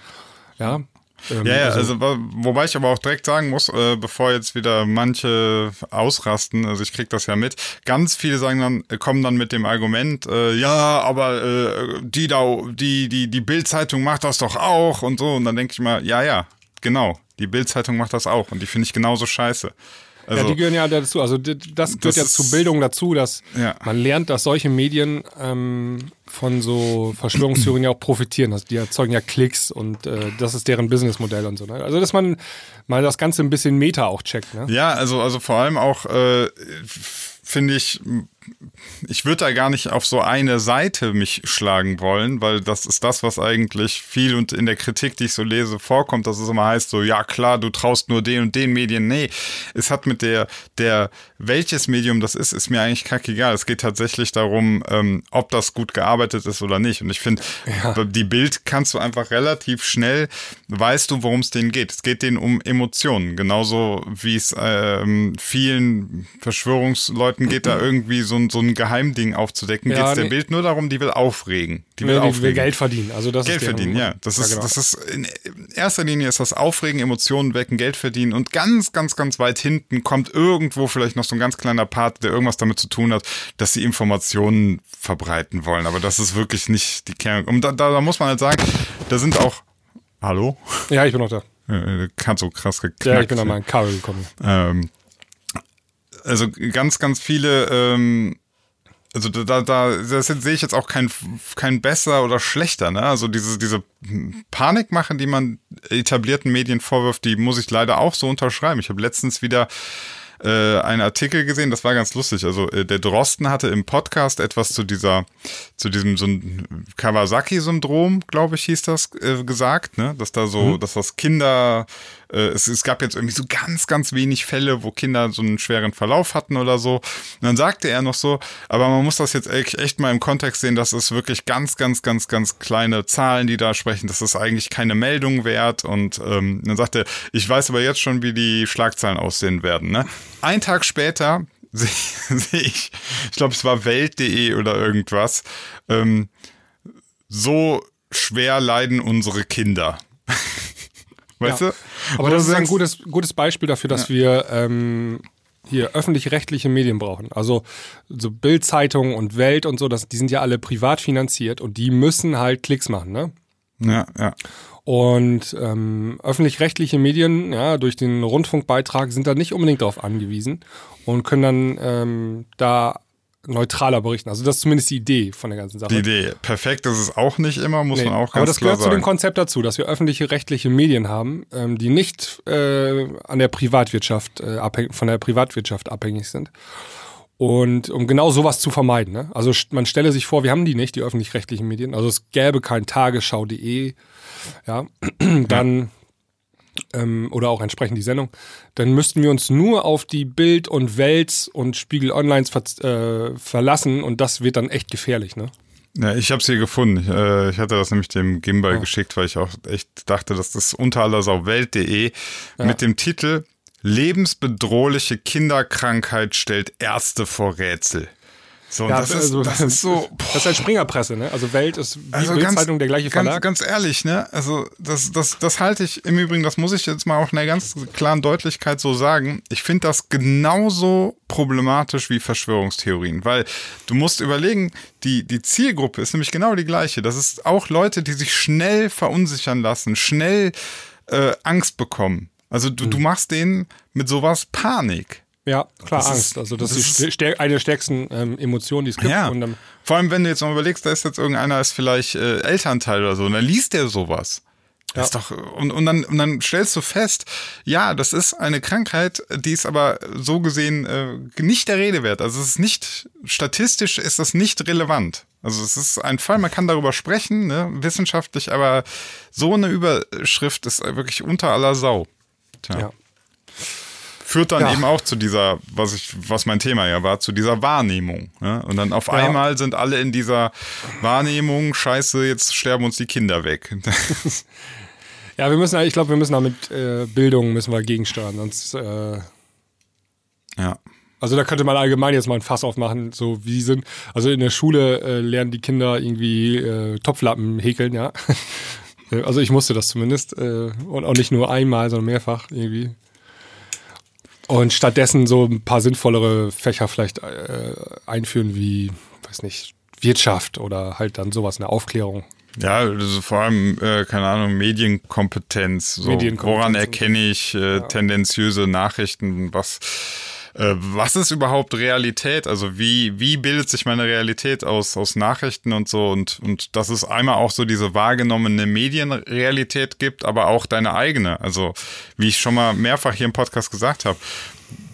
Ja. Ähm, Ja, ja, also, wo- wobei ich aber auch direkt sagen muss, äh, bevor jetzt wieder manche ausrasten, also ich krieg das ja mit, ganz viele sagen dann, äh, kommen dann mit dem Argument, äh, ja, aber äh, die da, die, die, die Bild-Zeitung macht das doch auch und so. Und dann denke ich mal, ja, ja, genau, die Bild-Zeitung macht das auch und die finde ich genauso scheiße. Also, ja, die gehören ja dazu. Also das gehört Das ja zur Bildung dazu, dass Ja. man lernt, dass solche Medien ähm, von so Verschwörungstheorien ja auch profitieren. Also die erzeugen ja Klicks und äh, das ist deren Businessmodell und so. Ne? Also dass man mal das Ganze ein bisschen Meta auch checkt. Ne? Ja, also, also vor allem auch, äh, finde ich, ich würde da gar nicht auf so eine Seite mich schlagen wollen, weil das ist das, was eigentlich viel und in der Kritik, die ich so lese, vorkommt, dass es immer heißt, so, ja klar, du traust nur den und den Medien. Nee, es hat mit der, der, welches Medium das ist, ist mir eigentlich kackegal. Es geht tatsächlich darum, ähm, ob das gut gearbeitet ist oder nicht. Und ich finde, die Bild kannst du einfach relativ schnell, weißt du, worum es denen geht. Es geht denen um Emotionen. Genauso wie es ähm, vielen Verschwörungsleuten geht, da irgendwie so, ein- so ein Geheimding aufzudecken, Ja, geht es der nee. Bild nur darum, die will aufregen. Die will Die will, aufregen. will Geld verdienen. Also das Geld ist verdienen, ja. Das ist, genau. das ist in erster Linie ist das Aufregen, Emotionen wecken, Geld verdienen und ganz, ganz, ganz weit hinten kommt irgendwo vielleicht noch so ein ganz kleiner Part, der irgendwas damit zu tun hat, dass sie Informationen verbreiten wollen. Aber das ist wirklich nicht die Kern. Und da, da, da muss man halt sagen, da sind auch. Hallo? ja, ich bin noch da. Äh, Hat so krass geknackt. Ja, ich bin an meinen Kabel gekommen. Ähm, also ganz, ganz viele, ähm, also da, da, da das sehe ich jetzt auch kein, kein besser oder schlechter, ne? Also diese, diese Panikmache, die man etablierten Medien vorwirft, die muss ich leider auch so unterschreiben. Ich habe letztens wieder äh, einen Artikel gesehen, das war ganz lustig. Also äh, der Drosten hatte im Podcast etwas zu dieser, zu diesem so ein Kawasaki-Syndrom, glaube ich, hieß das, äh, gesagt, ne? Dass da so, dass das Kinder, äh, es, es gab jetzt irgendwie so ganz, ganz wenig Fälle, wo Kinder so einen schweren Verlauf hatten oder so. Und dann sagte er noch so, aber man muss das jetzt echt, echt mal im Kontext sehen, das ist wirklich ganz, ganz, ganz, ganz kleine Zahlen, die da sprechen. Das ist eigentlich keine Meldung wert. Und ähm, dann sagte er, ich weiß aber jetzt schon, wie die Schlagzeilen aussehen werden. Ne? Ein Tag später sehe seh ich, ich glaube, es war Welt.de oder irgendwas, ähm, so schwer leiden unsere Kinder. weißt Ja. du? Aber Wo das ist ein gutes, gutes Beispiel dafür, dass wir ähm, hier öffentlich-rechtliche Medien brauchen. Also so Bild-Zeitung und Welt und so, das, die sind ja alle privat finanziert und die müssen halt Klicks machen, ne? Ja, ja. Und ähm, öffentlich-rechtliche Medien, ja, durch den Rundfunkbeitrag sind da nicht unbedingt darauf angewiesen und können dann ähm, da neutraler berichten. Also das ist zumindest die Idee von der ganzen Sache. Die Idee. Perfekt ist es auch nicht immer, muss nee, man auch ganz Aber das klar gehört sagen. zu dem Konzept dazu, dass wir öffentliche rechtliche Medien haben, ähm, die nicht äh, an der Privatwirtschaft äh, abhängig, von der Privatwirtschaft abhängig sind. Und um genau sowas zu vermeiden. Ne? Also man stelle sich vor, wir haben die nicht, die öffentlich-rechtlichen Medien. Also es gäbe kein Tagesschau.de, ja, dann ähm, oder auch entsprechend die Sendung, dann müssten wir uns nur auf die Bild und Welt und Spiegel Online ver äh, verlassen und das wird dann echt gefährlich, ne? Ja, ich habe es hier gefunden. Ich, äh, ich, hatte das nämlich dem Gimbal oh. geschickt, weil ich auch echt dachte, dass das unter aller Sau Welt.de ja. mit dem Titel Lebensbedrohliche Kinderkrankheit stellt Ärzte vor Rätsel. So, ja, das, also, ist, das ist so. Boah. Das ist halt Springerpresse, ne? Also Welt ist wie also Bildzeitung der gleiche Verlag. Ganz, ganz ehrlich, ne? Also das, das, das halte ich im Übrigen, das muss ich jetzt mal auch in einer ganz klaren Deutlichkeit so sagen. Ich finde das genauso problematisch wie Verschwörungstheorien, weil du musst überlegen, die, die Zielgruppe ist nämlich genau die gleiche. Das ist auch Leute, die sich schnell verunsichern lassen, schnell äh, Angst bekommen. Also du, mhm. du machst denen mit sowas Panik. Ja, klar, das Angst. Ist, also das, das ist stär eine der stärksten ähm, Emotionen, die es gibt. Ja. Und, ähm, Vor allem, wenn du jetzt mal überlegst, da ist jetzt irgendeiner, ist vielleicht äh, Elternteil oder so, und dann liest der sowas. Ja. ist doch, und, und, dann, und dann stellst du fest, ja, das ist eine Krankheit, die ist aber so gesehen äh, nicht der Rede wert. Also es ist nicht, statistisch ist das nicht relevant. Also es ist ein Fall, man kann darüber sprechen, ne, wissenschaftlich, aber so eine Überschrift ist wirklich unter aller Sau. Tja. Ja. Führt dann ja. eben auch zu dieser, was ich, was mein Thema ja war, zu dieser Wahrnehmung. Ne? Und dann auf ja. einmal sind alle in dieser Wahrnehmung, scheiße, jetzt sterben uns die Kinder weg. ja, wir müssen, ich glaube, wir müssen da mit äh, Bildung müssen wir gegensteuern, sonst äh, ja. Also da könnte man allgemein jetzt mal ein Fass aufmachen, so wie sind. Also in der Schule äh, lernen die Kinder irgendwie äh, Topflappen häkeln, ja. Also ich musste das zumindest. Äh, und auch nicht nur einmal, sondern mehrfach irgendwie. Und stattdessen so ein paar sinnvollere Fächer vielleicht äh, einführen wie, weiß nicht, Wirtschaft oder halt dann sowas, eine Aufklärung. Ja, also vor allem, äh, keine Ahnung, Medienkompetenz. So, Medienkompetenz woran erkenne ich äh, ja. tendenziöse Nachrichten? Was äh, was ist überhaupt Realität? Also wie, wie bildet sich meine Realität aus, aus Nachrichten und so? Und, und dass es einmal auch so diese wahrgenommene Medienrealität gibt, aber auch deine eigene. Also wie ich schon mal mehrfach hier im Podcast gesagt habe,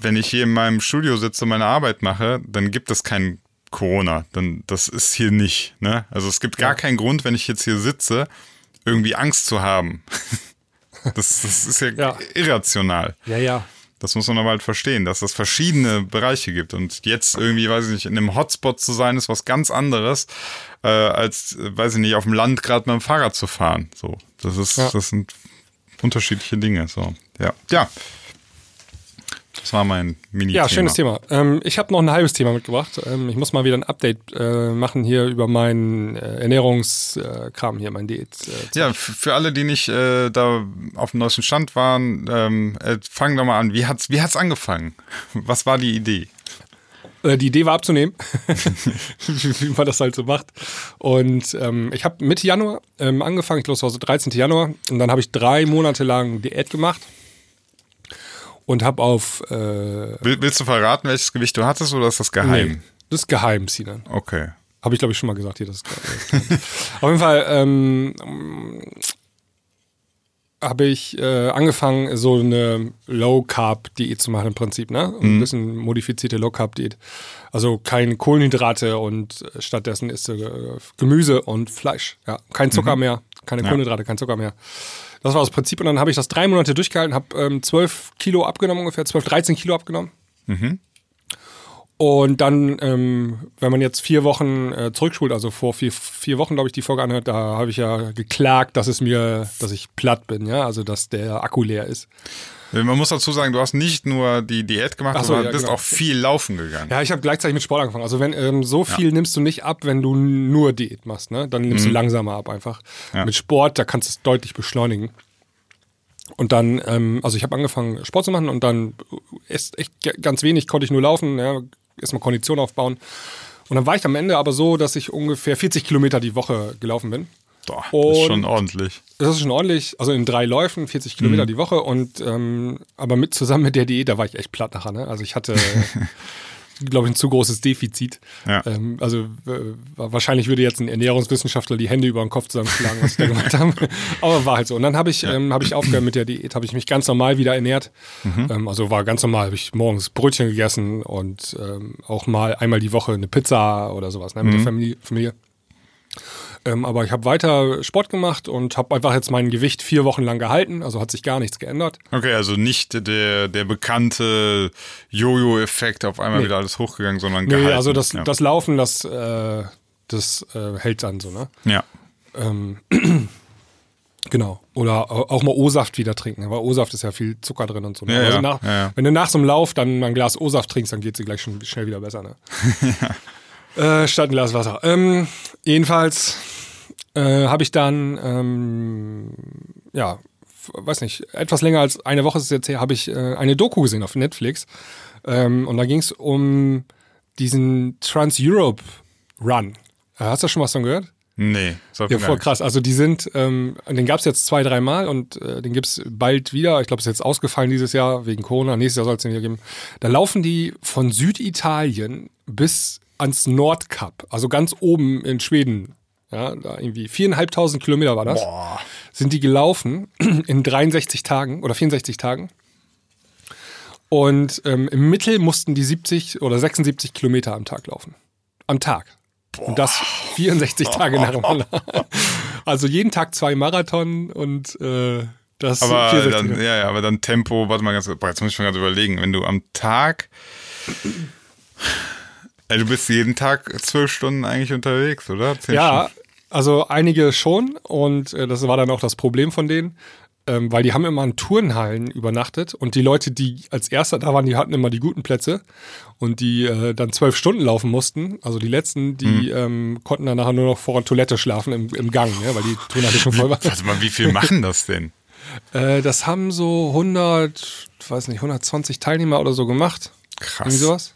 wenn ich hier in meinem Studio sitze und meine Arbeit mache, dann gibt es kein Corona. Dann, das ist hier nicht. Ne? Also es gibt gar keinen Grund, wenn ich jetzt hier sitze, irgendwie Angst zu haben. Das, das ist ja, ja, irrational. Ja, ja. Das muss man aber halt verstehen, dass es verschiedene Bereiche gibt. Und jetzt irgendwie, weiß ich nicht, in einem Hotspot zu sein, ist was ganz anderes, äh, als, weiß ich nicht, auf dem Land gerade mit dem Fahrrad zu fahren. So, das ist, ja. das sind unterschiedliche Dinge. So, ja. Ja. Das war mein mini -Thema. Ja, schönes Thema. Ähm, ich habe noch ein halbes Thema mitgebracht. Ähm, ich muss mal wieder ein Update äh, machen hier über meinen äh, Ernährungskram hier, mein Diät. Äh, ja, für alle, die nicht äh, da auf dem neuesten Stand waren, ähm, äh, fangen doch mal an. Wie hat's, wie hat's angefangen? Was war die Idee? Äh, die Idee war abzunehmen, wie man das halt so macht. Und ähm, ich habe Mitte Januar ähm, angefangen, ich glaube, es war so 13. Januar. Und dann habe ich drei Monate lang Diät gemacht und habe auf. Äh, Willst du verraten, welches Gewicht du hattest oder ist das geheim? Nee, das ist geheim, Sinan. Okay. Habe ich, glaube ich, schon mal gesagt. Hier, das ist auf jeden Fall ähm, habe ich äh, angefangen, so eine Low-Carb-Diät zu machen im Prinzip, ne? Ein mhm. bisschen modifizierte Low-Carb-Diät. Also keine Kohlenhydrate und stattdessen ist äh, Gemüse und Fleisch. Ja, kein Zucker mhm. mehr, keine ja. Kohlenhydrate, kein Zucker mehr. Das war das Prinzip. Und dann habe ich das drei Monate durchgehalten, habe ähm, 12 Kilo abgenommen ungefähr, 12, 13 Kilo abgenommen. Mhm. Und dann, ähm, wenn man jetzt vier Wochen äh, zurückspult, also vor vier, vier Wochen, glaube ich, die Folge anhört, da habe ich ja geklagt, dass es mir, dass ich platt bin, ja, also dass der Akku leer ist. Man muss dazu sagen, du hast nicht nur die Diät gemacht, so, sondern ja, bist genau. auch viel laufen gegangen. Ja, ich habe gleichzeitig mit Sport angefangen. Also wenn ähm, so viel ja. nimmst du nicht ab, wenn du nur Diät machst, ne? Dann nimmst mhm. du langsamer ab einfach. Ja. Mit Sport, da kannst du es deutlich beschleunigen. Und dann, ähm, also ich habe angefangen Sport zu machen und dann ist echt ganz wenig, konnte ich nur laufen, ja, erstmal Kondition aufbauen. Und dann war ich am Ende aber so, dass ich ungefähr 40 Kilometer die Woche gelaufen bin. Boah, das ist schon ordentlich. Das ist schon ordentlich. Also in drei Läufen, 40 Kilometer mhm. die Woche und ähm, aber mit zusammen mit der Diät, da war ich echt platt nachher. Ne? Also ich hatte glaube ich, ein zu großes Defizit. Ja. Ähm, also äh, wahrscheinlich würde jetzt ein Ernährungswissenschaftler die Hände über den Kopf zusammenschlagen, was ich da gemacht habe. Aber war halt so. Und dann habe ich, ja. ähm, hab ich aufgehört mit der Diät, habe ich mich ganz normal wieder ernährt. Mhm. Ähm, also war ganz normal, habe ich morgens Brötchen gegessen und ähm, auch mal einmal die Woche eine Pizza oder sowas ne, mit mhm. der Familie. Familie. Ähm, aber ich habe weiter Sport gemacht und habe einfach jetzt mein Gewicht vier Wochen lang gehalten. Also hat sich gar nichts geändert. Okay, also nicht der, der bekannte Jojo-Effekt, auf einmal nee. wieder alles hochgegangen, sondern nee, gehalten. also das, ja. das Laufen, das, äh, das äh, hält dann so, ne? Ja. Ähm, Genau. Oder auch mal O-Saft wieder trinken, weil O-Saft ist ja viel Zucker drin und so. Ne? Ja, also nach, ja, Wenn du nach so einem Lauf dann ein Glas O-Saft trinkst, dann geht sie gleich schon schnell wieder besser. Ne? äh, statt ein Glas Wasser. Ähm, jedenfalls äh, habe ich dann, ähm, ja, weiß nicht, etwas länger als eine Woche ist es jetzt her, habe ich äh, eine Doku gesehen auf Netflix. Ähm, und da ging es um diesen Trans-Europe Run. Äh, hast du schon was von gehört? Nee, ja, voll krass. Also die sind, ähm, den gab es jetzt zwei, dreimal und äh, den gibt es bald wieder. Ich glaube, es ist jetzt ausgefallen dieses Jahr wegen Corona. Nächstes Jahr soll es den wieder geben. Da laufen die von Süditalien bis ans Nordkap, also ganz oben in Schweden ja, da irgendwie viereinhalbtausend Kilometer war das. Boah. Sind die gelaufen in 63 Tagen oder 64 Tagen. Und ähm, im Mittel mussten die 70 oder 76 Kilometer am Tag laufen. Am Tag. Boah. Und das 64 Tage nacheinander. also jeden Tag zwei Marathon und äh, das aber dann, ja, ja, aber dann Tempo, warte mal ganz, boah, jetzt muss ich schon gerade überlegen, wenn du am Tag Du bist jeden Tag zwölf Stunden eigentlich unterwegs, oder? Zehn ja, Stunden. also einige schon und äh, das war dann auch das Problem von denen, ähm, weil die haben immer in Turnhallen übernachtet und die Leute, die als Erster da waren, die hatten immer die guten Plätze und die äh, dann zwölf Stunden laufen mussten, also die letzten, die hm. ähm, konnten dann nachher nur noch vor der Toilette schlafen im, im Gang, ja, weil die Turnhalle schon voll war. Warte mal, wie viel machen das denn? äh, das haben so 100, weiß nicht, 120 Teilnehmer oder so gemacht. Krass. Irgendwie sowas.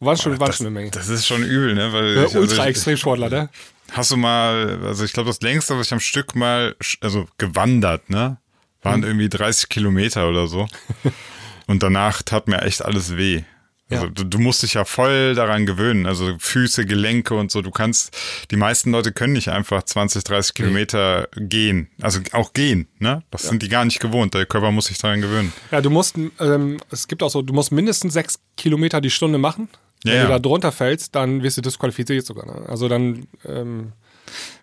War schon, Boah, war das, schon eine Menge. Das ist schon übel, ne? Weil ja, ich, also Ultra-Extremsportler, ne? Hast du mal, also ich glaube, das längste, was ich am Stück mal, also gewandert, ne? Waren hm. irgendwie 30 Kilometer oder so. Und danach tat mir echt alles weh. Also ja. du, du, musst dich ja voll daran gewöhnen. Also Füße, Gelenke und so. Du kannst, die meisten Leute können nicht einfach 20, 30 Kilometer nee. gehen. Also auch gehen, ne? Das ja. sind die gar nicht gewohnt. Der Körper muss sich daran gewöhnen. Ja, du musst, ähm, es gibt auch so, du musst mindestens sechs Kilometer die Stunde machen. Wenn ja, du da drunter fällst, dann wirst du disqualifiziert sogar. Ne? Also dann, ähm,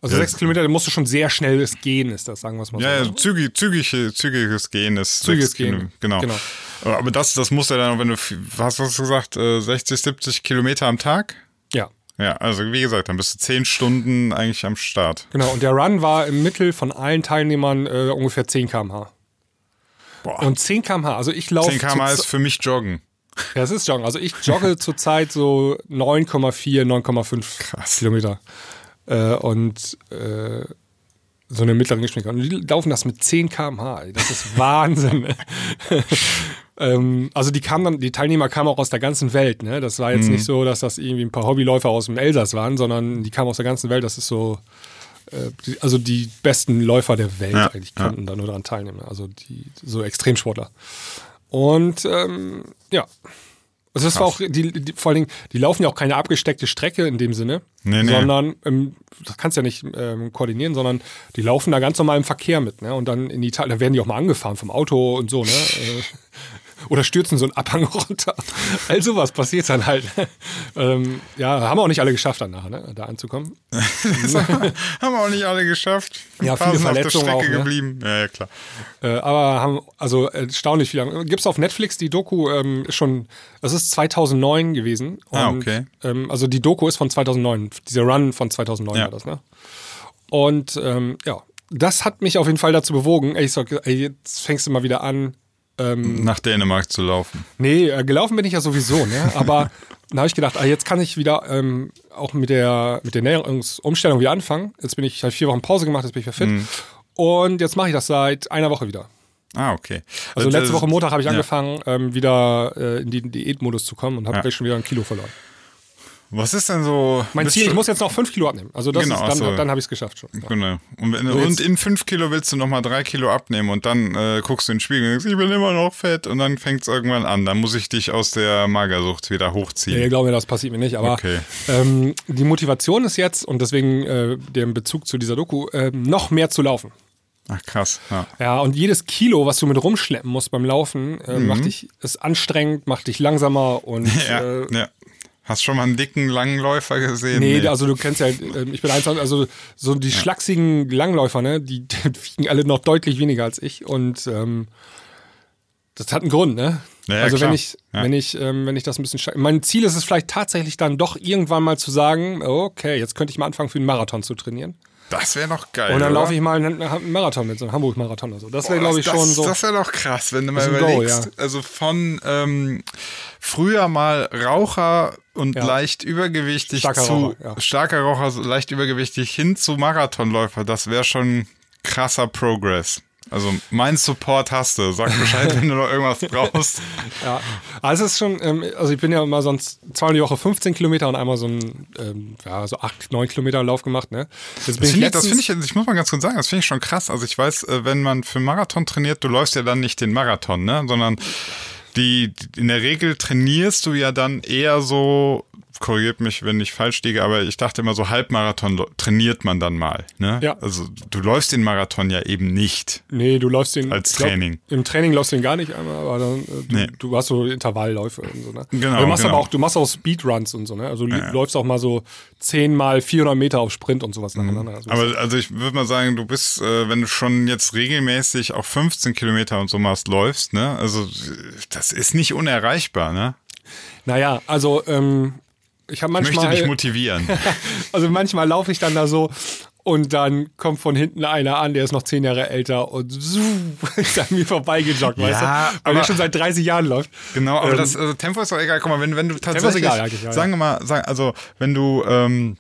also ja. sechs Kilometer, musst du schon sehr schnelles Gehen, ist das, sagen wir es mal so. Ja, ja zügig, zügig, zügiges Gehen ist zügiges Gehen. Genau. genau. Aber das, das muss ja dann, wenn du, was hast du gesagt, 60, äh, 70 Kilometer am Tag? Ja. Ja, also wie gesagt, dann bist du zehn Stunden eigentlich am Start. Genau, und der Run war im Mittel von allen Teilnehmern äh, ungefähr 10 km/h. Boah. Und 10 km/h, also ich laufe. 10 km/h ist für mich Joggen. Ja, es ist Joggen. Also ich jogge zurzeit so 9,4, 9,5 Kilometer. Äh, und äh, so eine mittlere Geschwindigkeit. Und die laufen das mit 10 km/h. Das ist Wahnsinn. ähm, also die kamen dann, die Teilnehmer kamen auch aus der ganzen Welt. Ne? Das war jetzt mhm. nicht so, dass das irgendwie ein paar Hobbyläufer aus dem Elsass waren, sondern die kamen aus der ganzen Welt. Das ist so, äh, die, also die besten Läufer der Welt ja, eigentlich konnten ja. da nur daran teilnehmen. Also die so Extremsportler. Und ähm, ja. Also das Krass. war auch, die, die, vor allen Dingen, die laufen ja auch keine abgesteckte Strecke in dem Sinne, nee, nee. sondern ähm, das kannst du ja nicht ähm, koordinieren, sondern die laufen da ganz normal im Verkehr mit, ne? Und dann in Italien, da werden die auch mal angefahren vom Auto und so, ne? Oder stürzen so einen Abhang runter. All sowas passiert dann halt. ähm, ja, haben auch nicht alle geschafft danach, ne, da anzukommen. haben auch nicht alle geschafft. Ein ja, viele Verletzungen auf der Strecke auch, ne? geblieben. Ja, ja, klar. Äh, aber haben, also erstaunlich viel. Gibt es auf Netflix die Doku ähm, schon, das ist 2009 gewesen. Ah, und, ah, okay. Ähm, also die Doku ist von 2009, dieser Run von 2009 ja. war das, ne? Und ähm, ja, das hat mich auf jeden Fall dazu bewogen, ey, ich sag, ey, jetzt fängst du mal wieder an, ähm, Nach Dänemark zu laufen. Nee, äh, gelaufen bin ich ja sowieso, ne? Aber dann habe ich gedacht, ah, jetzt kann ich wieder ähm, auch mit der, mit der Ernährungsumstellung wieder anfangen. Jetzt bin ich, ich habe vier Wochen Pause gemacht, jetzt bin ich wieder fit. Mhm. Und jetzt mache ich das seit einer Woche wieder. Ah, okay. Also, also letzte Woche Montag habe ich ja. angefangen, ähm, wieder äh, in den Diätmodus zu kommen und habe ja. gleich schon wieder ein Kilo verloren. Was ist denn so? Mein Ziel, ich muss jetzt noch fünf Kilo abnehmen. Also das genau, ist, dann, so. dann habe ich es geschafft schon. Ja. Genau. Und, wenn, also und in fünf Kilo willst du nochmal drei Kilo abnehmen und dann äh, guckst du in den Spiegel und denkst, ich bin immer noch fett und dann fängt es irgendwann an. Dann muss ich dich aus der Magersucht wieder hochziehen. Nee, ich glaube, das passiert mir nicht. Aber okay. ähm, die Motivation ist jetzt und deswegen äh, der Bezug zu dieser Doku, äh, noch mehr zu laufen. Ach krass. Ja. ja, und jedes Kilo, was du mit rumschleppen musst beim Laufen, äh, mhm. macht dich, ist anstrengend, macht dich langsamer und ja, äh, ja. Hast schon mal einen dicken Langläufer gesehen? Nee, nee. also du kennst ja, ähm, ich bin einfach, also so die ja. schlachsigen Langläufer, ne, die, die wiegen alle noch deutlich weniger als ich und ähm, das hat einen Grund, ne? Ja, also klar. wenn ich, ja. wenn ich, ähm, wenn ich das ein bisschen, mein Ziel ist es vielleicht tatsächlich dann doch irgendwann mal zu sagen, okay, jetzt könnte ich mal anfangen für einen Marathon zu trainieren. Das wäre noch geil. Und dann laufe ich mal einen Marathon mit, so einem Hamburg-Marathon oder so. Das wäre, glaube ich, das, schon so. Das wäre doch krass, wenn du mal überlegst. Go, ja. Also von ähm, früher mal Raucher und ja. leicht übergewichtig starker zu Raucher, ja. starker Raucher, leicht übergewichtig hin zu Marathonläufer. Das wäre schon krasser Progress. Also mein Support hast du. Sag Bescheid, wenn du noch irgendwas brauchst. ja, also es ist schon, ähm, also ich bin ja immer sonst zweimal die Woche 15 Kilometer und einmal so ein, ähm, ja, so 8, 9 Kilometer Lauf gemacht. Ne? Das, das finde ich, find ich, ich muss mal ganz kurz sagen, das finde ich schon krass. Also ich weiß, äh, wenn man für Marathon trainiert, du läufst ja dann nicht den Marathon, ne? sondern die, in der Regel trainierst du ja dann eher so korrigiert mich, wenn ich falsch liege, aber ich dachte immer so Halbmarathon trainiert man dann mal. Ne? Ja. Also du läufst den Marathon ja eben nicht. Nee, du läufst den als Training. Glaub, Im Training läufst du den gar nicht einmal, aber dann, äh, du, nee. du hast so Intervallläufe und so. Ne? Genau. Du machst genau. aber auch, du machst auch Speedruns und so. Ne? Also du ja. läufst auch mal so 10 mal 400 Meter auf Sprint und sowas mhm. nacheinander. Also aber also ich würde mal sagen, du bist, äh, wenn du schon jetzt regelmäßig auch 15 Kilometer und so machst, läufst, ne? Also das ist nicht unerreichbar, ne? Naja, also ähm, ich habe manchmal. Ich möchte dich motivieren. also manchmal laufe ich dann da so und dann kommt von hinten einer an, der ist noch zehn Jahre älter und ist an mir vorbeigejoggt, ja, weißt du? Weil der schon seit 30 Jahren läuft. Genau, aber ähm, das also Tempo ist doch egal. Guck mal, wenn, wenn du tatsächlich, egal, ja, sagen wir mal, sag, also wenn du ähm,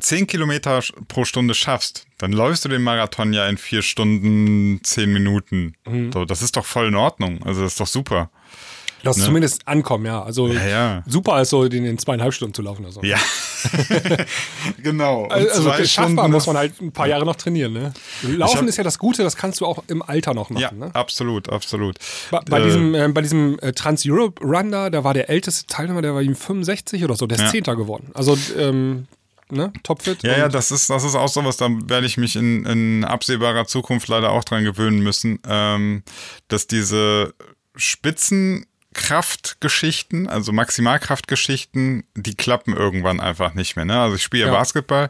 10 Kilometer pro Stunde schaffst, dann läufst du den Marathon ja in vier Stunden, zehn Minuten. Mhm. So, das ist doch voll in Ordnung. Also das ist doch super. Lass ne? zumindest ankommen, ja. Also ja, ja. super ist so, den in zweieinhalb Stunden zu laufen. Also. Ja, genau. also schaffbar muss man halt ein paar Jahre noch trainieren. Ne? Laufen hab, ist ja das Gute, das kannst du auch im Alter noch machen. Ja, ne? absolut, absolut. Bei, bei äh, diesem, äh, bei diesem äh, Trans-Europe Run da, da war der älteste Teilnehmer, der war ihm 65 oder so, der ist ja. Zehnter geworden. Also ähm, ne? topfit. Ja, ja, das ist, das ist auch sowas, da werde ich mich in, in absehbarer Zukunft leider auch dran gewöhnen müssen, ähm, dass diese Spitzen Kraftgeschichten, also Maximalkraftgeschichten, die klappen irgendwann einfach nicht mehr. Ne? Also ich spiele ja. Basketball.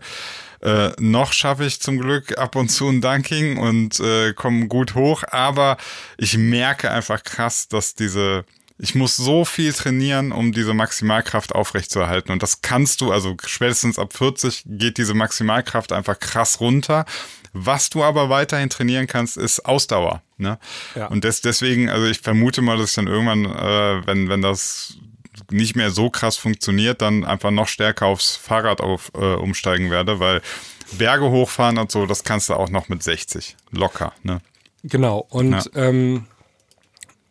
Äh, noch schaffe ich zum Glück ab und zu ein Dunking und äh, komme gut hoch, aber ich merke einfach krass, dass diese ich muss so viel trainieren, um diese Maximalkraft aufrechtzuerhalten. Und das kannst du, also spätestens ab 40 geht diese Maximalkraft einfach krass runter. Was du aber weiterhin trainieren kannst, ist Ausdauer. Ne? Ja. Und des, deswegen, also ich vermute mal, dass ich dann irgendwann, äh, wenn, wenn das nicht mehr so krass funktioniert, dann einfach noch stärker aufs Fahrrad auf, äh, umsteigen werde, weil Berge hochfahren und so, das kannst du auch noch mit 60. Locker, ne? Genau. Und ja. ähm,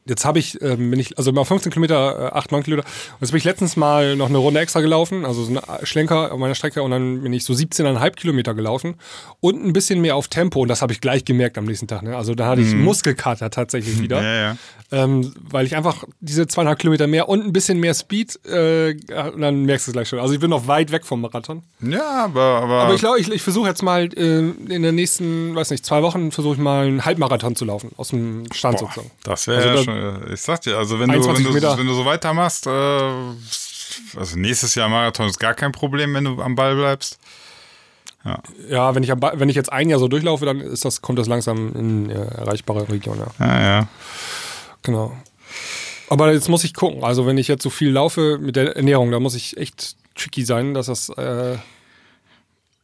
Jetzt habe ich, ähm, bin ich, also immer 15 Kilometer, äh, 8, 9 Kilometer. Und jetzt bin ich letztens mal noch eine Runde extra gelaufen, also so eine Schlenker auf meiner Strecke und dann bin ich so 17,5 Kilometer gelaufen und ein bisschen mehr auf Tempo und das habe ich gleich gemerkt am nächsten Tag. Ne? Also da hatte ich mhm. Muskelkater tatsächlich wieder. Ja, ja. Ähm, weil ich einfach diese zweieinhalb Kilometer mehr und ein bisschen mehr Speed, äh, und dann merkst du es gleich schon. Also ich bin noch weit weg vom Marathon. Ja, aber. Aber, aber ich glaube, ich, ich versuche jetzt mal äh, in den nächsten, weiß nicht, zwei Wochen versuche ich mal einen Halbmarathon zu laufen, aus dem Stand Boah, sozusagen. Das wäre also ja schon äh, ich sag dir, also wenn du, wenn du, wenn du so weitermachst, äh, also nächstes Jahr Marathon ist gar kein Problem, wenn du am Ball bleibst. Ja, ja wenn, ich am wenn ich jetzt ein Jahr so durchlaufe, dann ist das, kommt das langsam in äh, erreichbare Region, ja. Ja, ja. Genau. Aber jetzt muss ich gucken. Also wenn ich jetzt so viel laufe mit der Ernährung, da muss ich echt tricky sein, dass das äh,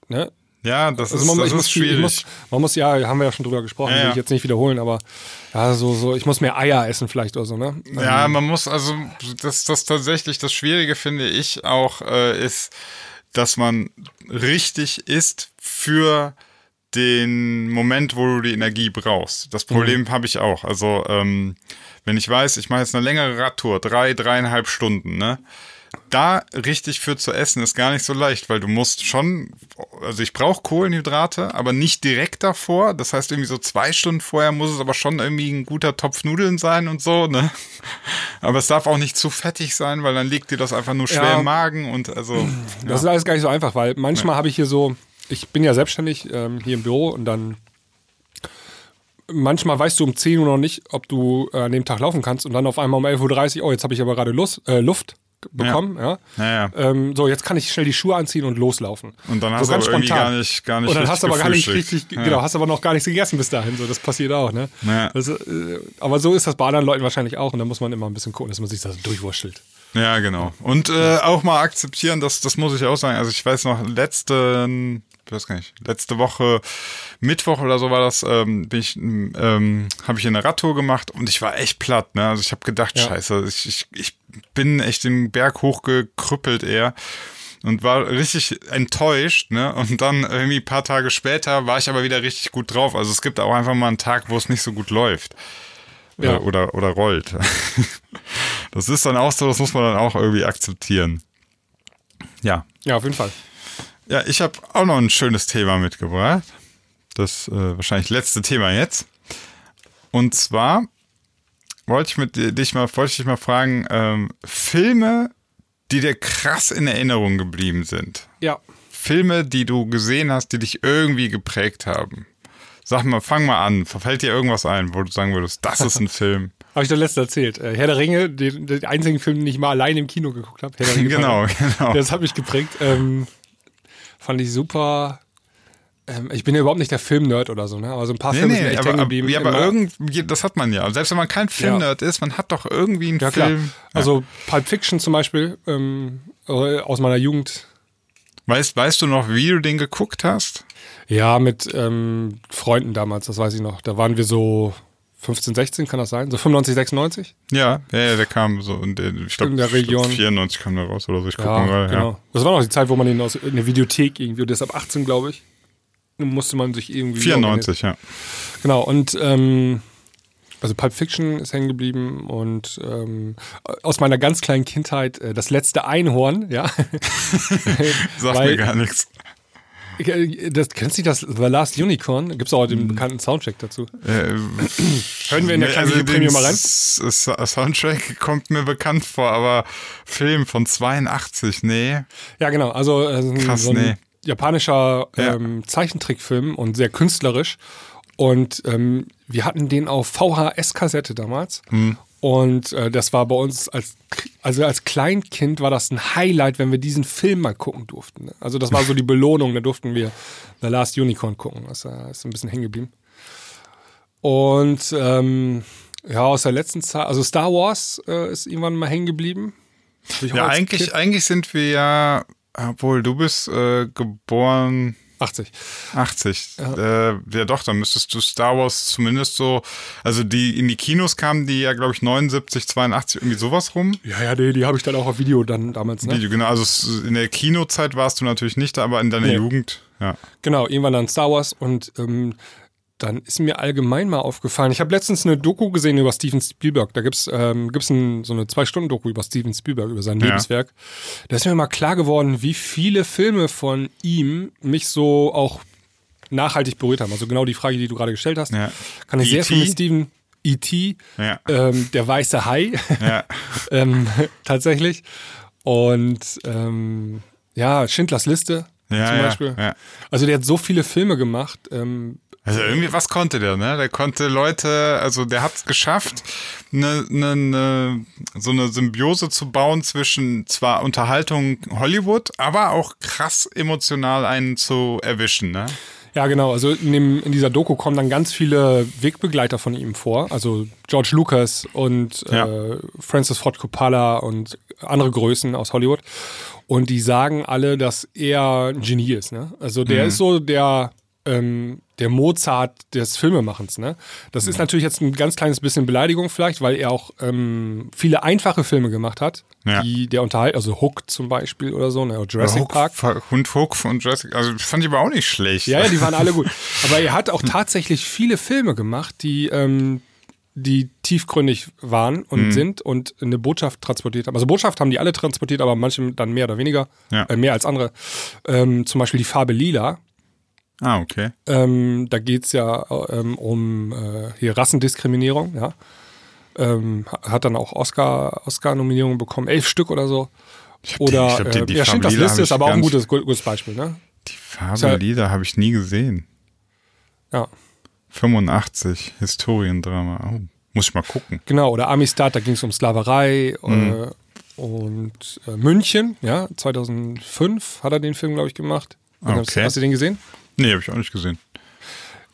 ne? Ja, das also ist, man, das ist schwierig. Viel, muss, man muss, ja, haben wir ja schon drüber gesprochen, ja. will ich jetzt nicht wiederholen, aber ja, so, so, ich muss mehr Eier essen vielleicht oder so, ne? Ja, ähm, man muss, also, das, das tatsächlich, das Schwierige finde ich auch, äh, ist, dass man richtig isst für den Moment, wo du die Energie brauchst. Das Problem mhm. habe ich auch. Also, ähm, wenn ich weiß, ich mache jetzt eine längere Radtour, drei, dreieinhalb Stunden, ne? Da richtig für zu essen ist gar nicht so leicht, weil du musst schon, also ich brauche Kohlenhydrate, aber nicht direkt davor. Das heißt, irgendwie so zwei Stunden vorher muss es aber schon irgendwie ein guter Topf Nudeln sein und so, ne? Aber es darf auch nicht zu fettig sein, weil dann liegt dir das einfach nur schwer ja. im Magen und also. Das ja. ist alles gar nicht so einfach, weil manchmal ja. habe ich hier so, ich bin ja selbstständig ähm, hier im Büro und dann manchmal weißt du um 10 Uhr noch nicht, ob du äh, an dem Tag laufen kannst und dann auf einmal um 11.30 Uhr, oh, jetzt habe ich aber gerade Lust, äh, Luft bekommen. Ja. ja. ähm, so, jetzt kann ich schnell die Schuhe anziehen und loslaufen. Und dann hast so du aber irgendwie gar nicht, gar nicht Und dann hast du aber gar nicht richtig, genau, hast aber noch gar nichts gegessen bis dahin. So, das passiert auch, ne? Das, äh, aber so ist das bei anderen Leuten wahrscheinlich auch und da muss man immer ein bisschen gucken, dass man sich das durchwurschtelt. Ja, genau. Und äh, auch mal akzeptieren, dass das muss ich auch sagen. Also ich weiß noch, letzten ich weiß gar nicht, letzte Woche, Mittwoch oder so war das, ähm, bin ich, ähm, habe ich eine Radtour gemacht und ich war echt platt, ne? Also ich habe gedacht, ja. scheiße, ich, ich, ich bin echt den Berg hochgekrüppelt eher und war richtig enttäuscht, ne? Und dann irgendwie ein paar Tage später war ich aber wieder richtig gut drauf. Also es gibt auch einfach mal einen Tag, wo es nicht so gut läuft. Ja. Oder, oder rollt. Das ist dann auch so, das muss man dann auch irgendwie akzeptieren. Ja. Ja, auf jeden Fall. Ja, ich habe auch noch ein schönes Thema mitgebracht. Das äh, wahrscheinlich letzte Thema jetzt. Und zwar wollte ich mit dich mal, wollte ich dich mal fragen, ähm, Filme, die dir krass in Erinnerung geblieben sind. Ja. Filme, die du gesehen hast, die dich irgendwie geprägt haben. Sag mal, fang mal an. Verfällt dir irgendwas ein, wo du sagen würdest, das ist ein Film? Habe ich doch letztens erzählt. Äh, Herr der Ringe, den, den einzigen Film, den ich mal allein im Kino geguckt habe. genau, genau. Das hat mich geprägt. Ähm, fand ich super. Ähm, ich bin ja überhaupt nicht der Film-Nerd oder so, ne? Aber so ein paar nee, Filme nee, sind echt hängen geblieben. Ja, aber irgendwie, das hat man ja. Selbst wenn man kein Film-Nerd ja. ist, man hat doch irgendwie einen ja, Film. Ja. Also Pulp Fiction zum Beispiel ähm, aus meiner Jugend. Weißt, weißt du noch, wie du den geguckt hast? Ja, mit ähm, Freunden damals, das weiß ich noch. Da waren wir so 15, 16, kann das sein? So 95, 96? Ja, ja, der kam so in der, ich glaube, in der Region. 94 kam der raus oder so. Ich gucke ja, mal. Genau. Ja. Das war noch die Zeit, wo man ihn aus in der Videothek irgendwie, das ab 18, glaube ich, musste man sich irgendwie. 94, ja. Genau, und ähm, also Pulp Fiction ist hängen geblieben und ähm, aus meiner ganz kleinen Kindheit äh, das letzte Einhorn, ja. Sagt mir gar nichts. Das, kennst du das The Last Unicorn? Gibt es auch den hm. bekannten Soundtrack dazu? Äh, Hören wir in der kleinen also Premium mal rein? Soundtrack kommt mir bekannt vor, aber Film von 82, nee. Ja, genau. Also äh, Krass, so ein nee. japanischer ähm, ja. Zeichentrickfilm und sehr künstlerisch. Und ähm, wir hatten den auf VHS-Kassette damals. Hm. Und äh, das war bei uns als, also als Kleinkind war das ein Highlight, wenn wir diesen Film mal gucken durften. Ne? Also das war so die Belohnung, da durften wir The Last Unicorn gucken. Das äh, ist ein bisschen hängen geblieben. Und ähm, ja, aus der letzten Zeit, also Star Wars äh, ist irgendwann mal hängen geblieben. Ja, eigentlich, eigentlich sind wir ja, obwohl du bist äh, geboren 80. 80. Ja. Äh, ja, doch, dann müsstest du Star Wars zumindest so, also die in die Kinos kamen die ja, glaube ich, 79, 82, irgendwie sowas rum. Ja, ja, die, die habe ich dann auch auf Video dann damals. Ne? Video, genau. Also in der Kinozeit warst du natürlich nicht da, aber in deiner nee. Jugend, ja. Genau, irgendwann dann Star Wars und ähm, dann ist mir allgemein mal aufgefallen. Ich habe letztens eine Doku gesehen über Steven Spielberg. Da gibt's ähm, gibt's ein, so eine zwei Stunden Doku über Steven Spielberg über sein ja. Lebenswerk. Da ist mir mal klar geworden, wie viele Filme von ihm mich so auch nachhaltig berührt haben. Also genau die Frage, die du gerade gestellt hast. Ja. Kann ich sehr viel mit Steven E.T. Ja. Ähm, der weiße Hai. Ja. ähm, tatsächlich. Und ähm, ja, Schindlers Liste ja, zum Beispiel. Ja, Also der hat so viele Filme gemacht. Ähm, also irgendwie, was konnte der, ne? Der konnte Leute, also der hat es geschafft, ne, ne, ne, so eine Symbiose zu bauen zwischen zwar Unterhaltung Hollywood, aber auch krass emotional einen zu erwischen, ne? Ja, genau. Also in, dem, in dieser Doku kommen dann ganz viele Wegbegleiter von ihm vor. Also George Lucas und ja. äh, Francis Ford Coppola und andere Größen aus Hollywood. Und die sagen alle, dass er ein Genie ist. Ne? Also der mhm. ist so der ähm, der Mozart des Filmemachens. Ne? Das ist natürlich jetzt ein ganz kleines bisschen Beleidigung vielleicht, weil er auch ähm, viele einfache Filme gemacht hat, ja. die der unterhalten, also Hook zum Beispiel oder so, ne? Jurassic Hook, Park. Hund Hook von Jurassic, also fand ich aber auch nicht schlecht. Ja, ja, die waren alle gut. Aber er hat auch tatsächlich viele Filme gemacht, die ähm, die tiefgründig waren und mhm. sind und eine Botschaft transportiert haben. Also Botschaft haben die alle transportiert, aber manche dann mehr oder weniger, ja. äh, mehr als andere. Ähm, zum Beispiel die Farbe Lila. Ah, okay. Ähm, da geht es ja ähm, um äh, hier Rassendiskriminierung, ja. Ähm, hat dann auch Oscar, Oscar-Nominierungen bekommen, elf Stück oder so. oder, die, glaub, die, äh, die ja, stimmt, das Liste ist aber auch ein gutes, gutes Beispiel, ne? Die Lila habe ich nie gesehen. Ja. 85, Historiendrama. Oh, muss ich mal gucken. Genau, oder Amistad, da ging es um Sklaverei mhm. äh, und äh, München, ja, 2005 hat er den Film, glaube ich, gemacht. Okay. Hast, hast, du den gesehen? Nee, habe ich auch nicht gesehen.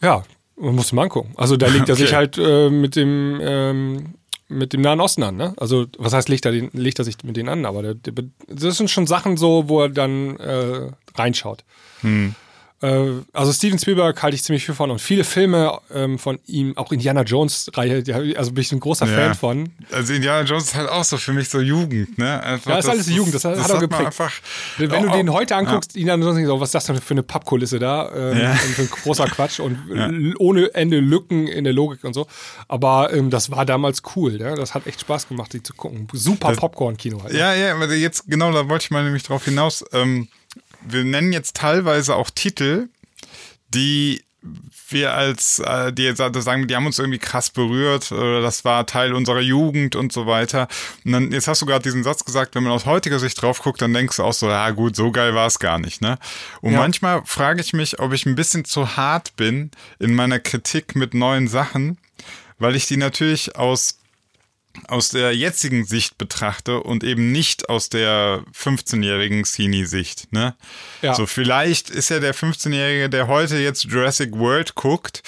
Ja, man muss mal angucken. Also da legt er okay. sich halt äh, mit dem ähm, mit dem Nahen Osten an, ne? Also, was heißt, legt er, den, legt er sich mit denen an? Aber der, der, das sind schon Sachen so, wo er dann äh, reinschaut. Hm. Äh, also Steven Spielberg halte ich ziemlich viel von und viele Filme ähm, von ihm, auch Indiana Jones-Reihe, also bin ich ein großer ja. Fan von. Also Indiana Jones ist halt auch so für mich so Jugend, ne? Einfach ja, ist alles Jugend, das, das hat, er geprägt. Einfach, Wenn oh, du den heute anguckst, ja. Indiana Jones, so, was ist das denn für eine Pappkulisse da? Ähm, ja. Für ein großer Quatsch und ohne Ende Lücken in der Logik und so. Aber ähm, das war damals cool, ne? Das hat echt Spaß gemacht, die zu gucken. Super Popcorn-Kino halt. Ne? Ja, ja, aber jetzt, genau, da wollte ich mal nämlich drauf hinaus. Ähm, wir nennen jetzt teilweise auch Titel, die wir als, äh, die sagen, die haben uns irgendwie krass berührt, oder das war Teil unserer Jugend und so weiter. Und dann, jetzt hast du gerade diesen Satz gesagt, wenn man aus heutiger Sicht drauf guckt, dann denkst du auch so, ja gut, so geil war es gar nicht, ne? Und ja. manchmal frage ich mich, ob ich ein bisschen zu hart bin in meiner Kritik mit neuen Sachen, weil ich die natürlich aus aus der jetzigen Sicht betrachte und eben nicht aus der 15-jährigen Cine-Sicht. Ne? Ja. So, vielleicht ist ja der 15-Jährige, der heute jetzt Jurassic World guckt,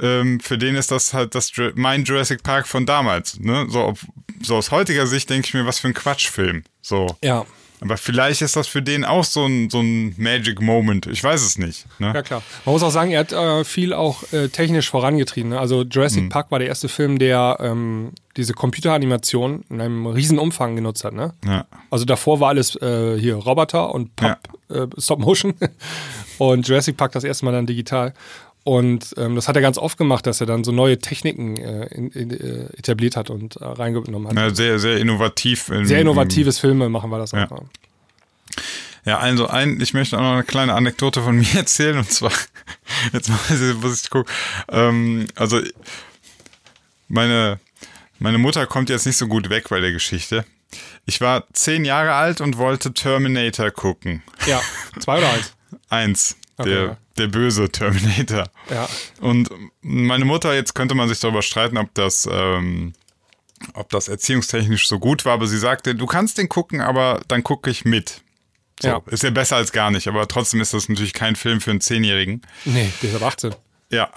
ähm, für den ist das halt das mein Jurassic Park von damals. Ne? So, so aus heutiger Sicht denke ich mir, was für ein Quatschfilm. So. Ja. Aber vielleicht ist das für den auch so ein, so ein Magic Moment. Ich weiß es nicht. Ne? Ja, klar. Man muss auch sagen, er hat äh, viel auch äh, technisch vorangetrieben. Ne? Also Jurassic mhm. Park war der erste Film, der ähm, diese Computeranimation in einem riesen Umfang genutzt hat. Ne? Ja. Also davor war alles äh, hier Roboter und Pop, ja. Äh, Stop Motion. und Jurassic Park das erste Mal dann digital. Und ähm, das hat er ganz oft gemacht, dass er dann so neue Techniken äh, in, in, äh, etabliert hat und äh, reingenommen hat. Ja, sehr, sehr innovativ. In, sehr innovatives Filme machen wir das ja. auch. Ja, also ein, ich möchte auch noch eine kleine Anekdote von mir erzählen und zwar, jetzt muss ich gucken. Ähm, also meine, meine Mutter kommt jetzt nicht so gut weg bei der Geschichte. Ich war zehn Jahre alt und wollte Terminator gucken. Ja, zwei oder eins? Eins. Okay, der, der böse Terminator. Ja. Und meine Mutter, jetzt könnte man sich darüber streiten, ob das, ähm, ob das erziehungstechnisch so gut war, aber sie sagte, du kannst den gucken, aber dann gucke ich mit. So, ja. Ist ja besser als gar nicht, aber trotzdem ist das natürlich kein Film für einen Zehnjährigen. Nee, der ist ab 18. Ja.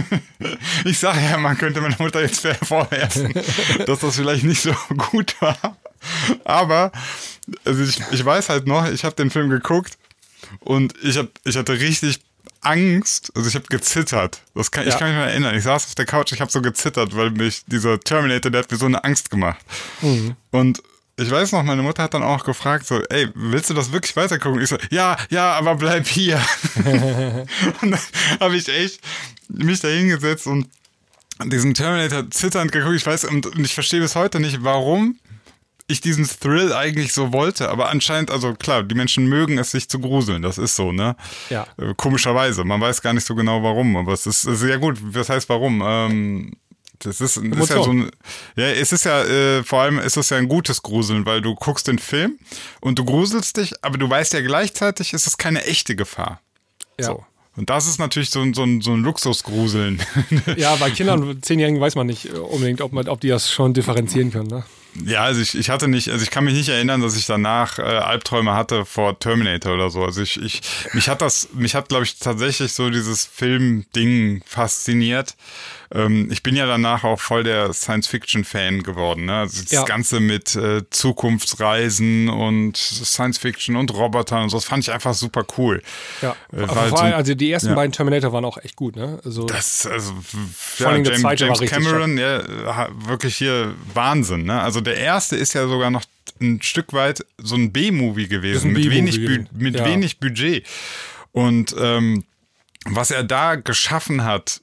ich sage ja, man könnte meiner Mutter jetzt vorwerfen, dass das vielleicht nicht so gut war. Aber also ich, ich weiß halt noch, ich habe den Film geguckt und ich, hab, ich hatte richtig Angst, also ich habe gezittert. Das kann, ja. Ich kann mich mal erinnern. Ich saß auf der Couch, ich habe so gezittert, weil mich dieser Terminator, der hat mir so eine Angst gemacht. Mhm. Und ich weiß noch, meine Mutter hat dann auch gefragt, so, ey, willst du das wirklich weitergucken? Ich so, ja, ja, aber bleib hier. und dann habe ich echt mich da hingesetzt und diesen Terminator zitternd geguckt. Ich weiß, und ich verstehe bis heute nicht, warum ich diesen Thrill eigentlich so wollte. Aber anscheinend, also klar, die Menschen mögen es, sich zu gruseln. Das ist so, ne? Ja. Äh, komischerweise. Man weiß gar nicht so genau warum, aber es ist sehr gut. Was heißt warum? Ähm, das ist, ist ja so ein, ja, es ist ja, äh, vor allem ist es ja ein gutes Gruseln, weil du guckst den Film und du gruselst dich, aber du weißt ja gleichzeitig, ist es keine echte Gefahr. Ja. So. Und das ist natürlich so ein, so ein, so ein Luxusgruseln. Ja, bei Kindern, und Zehnjährigen weiß man nicht äh, unbedingt, ob, man, ob die das schon differenzieren können. Ne? Ja, also ich, ich hatte nicht, also ich kann mich nicht erinnern, dass ich danach äh, Albträume hatte vor Terminator oder so. Also ich, ich mich hat das, mich hat, glaube ich, tatsächlich so dieses Film-Ding fasziniert. Ähm, ich bin ja danach auch voll der Science-Fiction-Fan geworden. Ne? Also das ja. Ganze mit äh, Zukunftsreisen und Science-Fiction und Robotern und so, das fand ich einfach super cool. Ja, äh, halt so, also die ersten ja. beiden Terminator waren auch echt gut. Ne? Also, das, also allem ja, James, James Cameron, ja, wirklich hier Wahnsinn. Ne? Also der erste ist ja sogar noch ein Stück weit so ein B-Movie gewesen, mit, wenig, mit ja. wenig Budget. Und ähm, was er da geschaffen hat,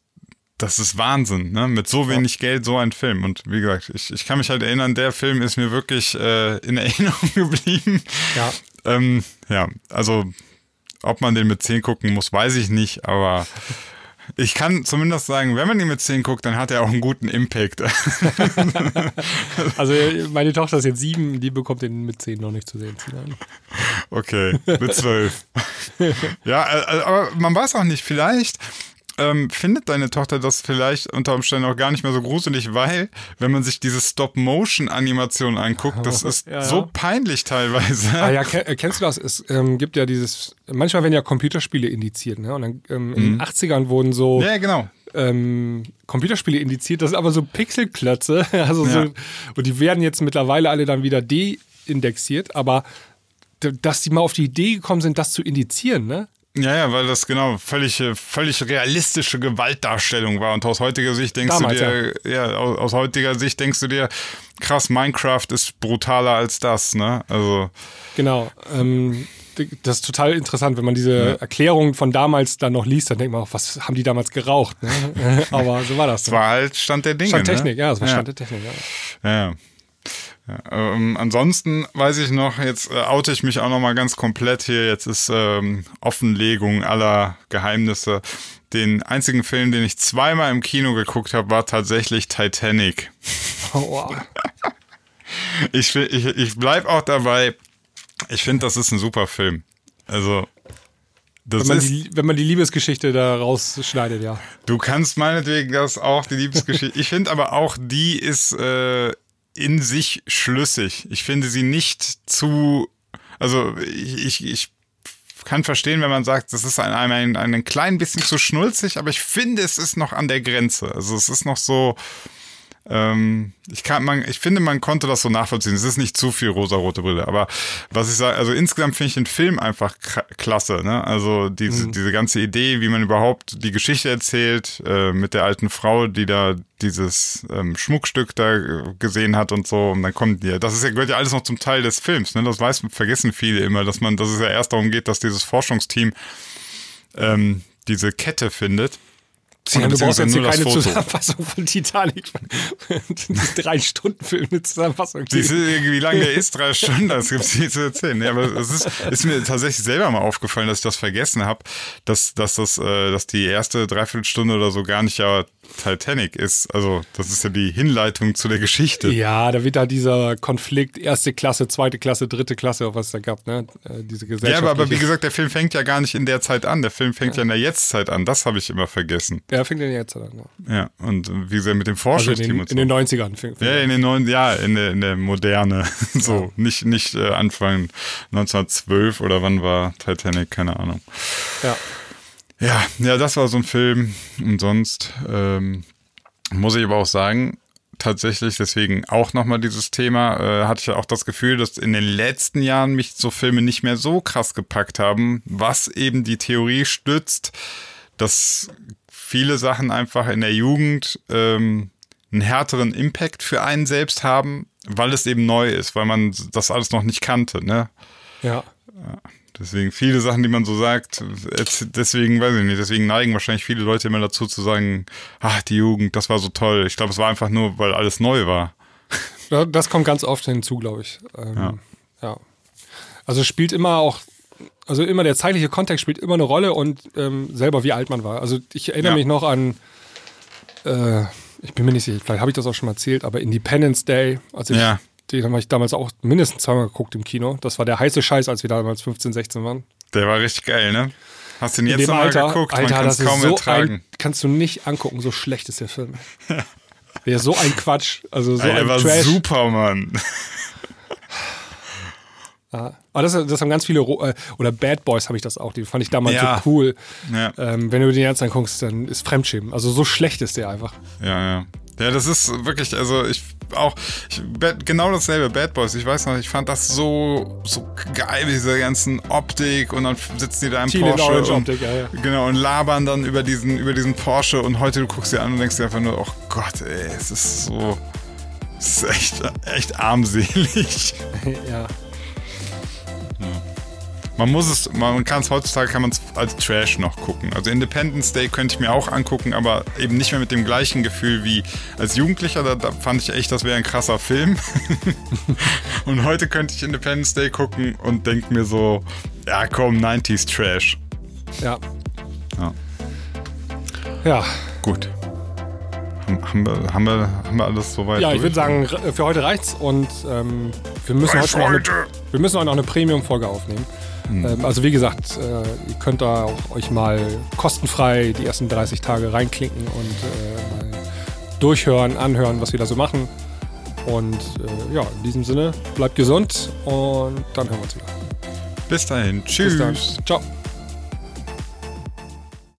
das ist Wahnsinn, ne? Mit so wenig. Geld so ein Film. Und wie gesagt, ich, ich kann mich halt erinnern, der Film ist mir wirklich äh, in Erinnerung geblieben. Ja. Ähm, ja, also ob man den mit 10 gucken muss, weiß ich nicht, aber ich kann zumindest sagen, wenn man ihn mit 10 guckt, dann hat er auch einen guten Impact. also meine Tochter ist jetzt sieben, die bekommt den mit 10 noch nicht zu sehen. Okay, mit 12. ja, äh, äh, aber man weiß auch nicht, vielleicht ähm, findet deine Tochter das vielleicht unter Umständen auch gar nicht mehr so gruselig, weil, wenn man sich diese Stop-Motion-Animation anguckt, das ist ja. so peinlich teilweise. Ah ja, äh, kennst du das? Es ähm, gibt ja dieses, manchmal werden ja Computerspiele indiziert, ne? Und dann ähm, in mhm. den 80ern wurden so. Ja, genau. Ähm, Computerspiele indiziert, das sind aber so Pixelklötze, also ja. so, und die werden jetzt mittlerweile alle dann wieder deindexiert, aber dass die mal auf die Idee gekommen sind, das zu indizieren, ne? Ja, ja, weil das genau völlig, völlig realistische Gewaltdarstellung war. Und aus heutiger Sicht denkst Damals, du dir, ja, ja aus, heutiger Sicht denkst du dir, krass, Minecraft ist brutaler als das, ne? Also. Genau. Ähm, das ist total interessant, wenn man diese ja. Erklärung von damals dann noch liest, dann denkt man auch, was haben die damals geraucht? Ne? Aber so war das. Das war halt Stand der Dinge. Stand ne? Technik, ne? ja, das war Stand der Technik, ja. ja. Ja, ähm, ansonsten weiß ich noch, jetzt äh, oute ich mich auch noch mal ganz komplett hier. Jetzt ist ähm, Offenlegung aller Geheimnisse. Den einzigen Film, den ich zweimal im Kino geguckt habe, war tatsächlich Titanic. Oh, wow. ich, ich, ich bleib auch dabei. Ich finde, das ist ein super Film. Also das wenn, man ist, die, wenn man die Liebesgeschichte da rausschneidet, ja. Du kannst meinetwegen das auch, die Liebesgeschichte. ich finde aber auch, die ist äh, in sich schlüssig. Ich finde sie nicht zu, also ich, ich, kann verstehen, wenn man sagt, das ist ein, ein, ein, ein klein bisschen zu schnulzig, aber ich finde, es ist noch an der Grenze. Also es ist noch so, ähm, ich, kann, man, ich finde, man konnte das so nachvollziehen. Es ist nicht zu viel rosa-rote Brille. Aber was ich sage, also insgesamt finde ich den Film einfach klasse. Ne? Also diese, mhm. diese ganze Idee, wie man überhaupt die Geschichte erzählt, äh, mit der alten Frau, die da dieses ähm, Schmuckstück da gesehen hat und so. Und dann kommt die, das ist ja, gehört ja alles noch zum Teil des Films. Ne? Das weiß, vergessen viele immer, dass man, dass es ja erst darum geht, dass dieses Forschungsteam ähm, diese Kette findet. Ja, du brauchst jetzt hier keine Zusammenfassung von Titanic. Drei-Stunden-Film mit Zusammenfassung. Siehst du, wie lange der ist? Drei Stunden, das gibt es hier zu erzählen. Ja, aber es ist, ist, mir tatsächlich selber mal aufgefallen, dass ich das vergessen habe, dass, dass, das, äh, dass die erste Dreiviertelstunde oder so gar nicht ja Titanic ist. Also, das ist ja die Hinleitung zu der Geschichte. Ja, da wird da dieser Konflikt erste Klasse, zweite Klasse, dritte Klasse, was es da gab, ne? Äh, diese Gesellschaft. Ja, aber, aber, wie gesagt, der Film fängt ja gar nicht in der Zeit an. Der Film fängt ja, ja in der Jetztzeit an. Das habe ich immer vergessen. Ja, fängt in der Jetztzeit an, ja. Ja, und wie gesagt, mit dem Forschungsteam also in, den, in den 90ern. Fängt, ja, in den neun, ja, in der, in der Moderne. so, ja. nicht, nicht äh, Anfang 1912 oder wann war Titanic, keine Ahnung. Ja. Ja, ja, das war so ein Film. Und sonst ähm, muss ich aber auch sagen, tatsächlich, deswegen auch nochmal dieses Thema, äh, hatte ich ja auch das Gefühl, dass in den letzten Jahren mich so Filme nicht mehr so krass gepackt haben, was eben die Theorie stützt, dass viele Sachen einfach in der Jugend ähm, einen härteren Impact für einen selbst haben, weil es eben neu ist, weil man das alles noch nicht kannte, ne? Ja. ja. Deswegen viele Sachen, die man so sagt, deswegen weiß ich nicht, deswegen neigen wahrscheinlich viele Leute immer dazu zu sagen, ach, die Jugend, das war so toll. Ich glaube, es war einfach nur, weil alles neu war. Das kommt ganz oft hinzu, glaube ich. Ähm, ja. ja. Also spielt immer auch, also immer der zeitliche Kontext spielt immer eine Rolle und ähm, selber wie alt man war. Also ich erinnere ja. mich noch an, äh, ich bin mir nicht sicher, vielleicht habe ich das auch schon mal erzählt, aber Independence Day, als ich ja den habe ich damals auch mindestens zweimal geguckt im Kino. Das war der heiße Scheiß, als wir damals 15, 16 waren. Der war richtig geil, ne? Hast du ihn jetzt nochmal geguckt? Alter, Man das kaum so ertragen. Ein, kannst du nicht angucken, so schlecht ist der Film. der ist so ein Quatsch. Also so Alter, ein war Trash. super, Mann. Ja. Aber das, das haben ganz viele, äh, oder Bad Boys habe ich das auch, die fand ich damals ja. so cool. Ja. Ähm, wenn du den jetzt anguckst, dann ist Fremdschämen. Also so schlecht ist der einfach. Ja, ja. Ja, das ist wirklich, also ich auch ich, genau dasselbe, Bad Boys. Ich weiß noch, ich fand das so, so geil, diese ganzen Optik und dann sitzen die da im Teal Porsche und, Optik, ja, ja. genau und labern dann über diesen, über diesen Porsche und heute du guckst dir an und denkst dir einfach nur, oh Gott, ey, es ist so, es ist echt, echt armselig. ja. Man muss es, man kann es heutzutage kann man es als Trash noch gucken. Also Independence Day könnte ich mir auch angucken, aber eben nicht mehr mit dem gleichen Gefühl wie als Jugendlicher. Da, da fand ich echt, das wäre ein krasser Film. und heute könnte ich Independence Day gucken und denke mir so, ja komm, 90s Trash. Ja. Ja. Ja. Gut. Haben wir, haben, wir, haben wir alles soweit? Ja, ich würde sagen, für heute reicht's und ähm, wir, müssen heute noch eine, wir müssen heute noch eine Premium-Folge aufnehmen. Hm. Ähm, also wie gesagt, äh, ihr könnt da auch euch mal kostenfrei die ersten 30 Tage reinklinken und äh, mal durchhören, anhören, was wir da so machen. Und äh, ja, in diesem Sinne, bleibt gesund und dann hören wir uns wieder. Bis dahin. Tschüss. Bis dann. Ciao.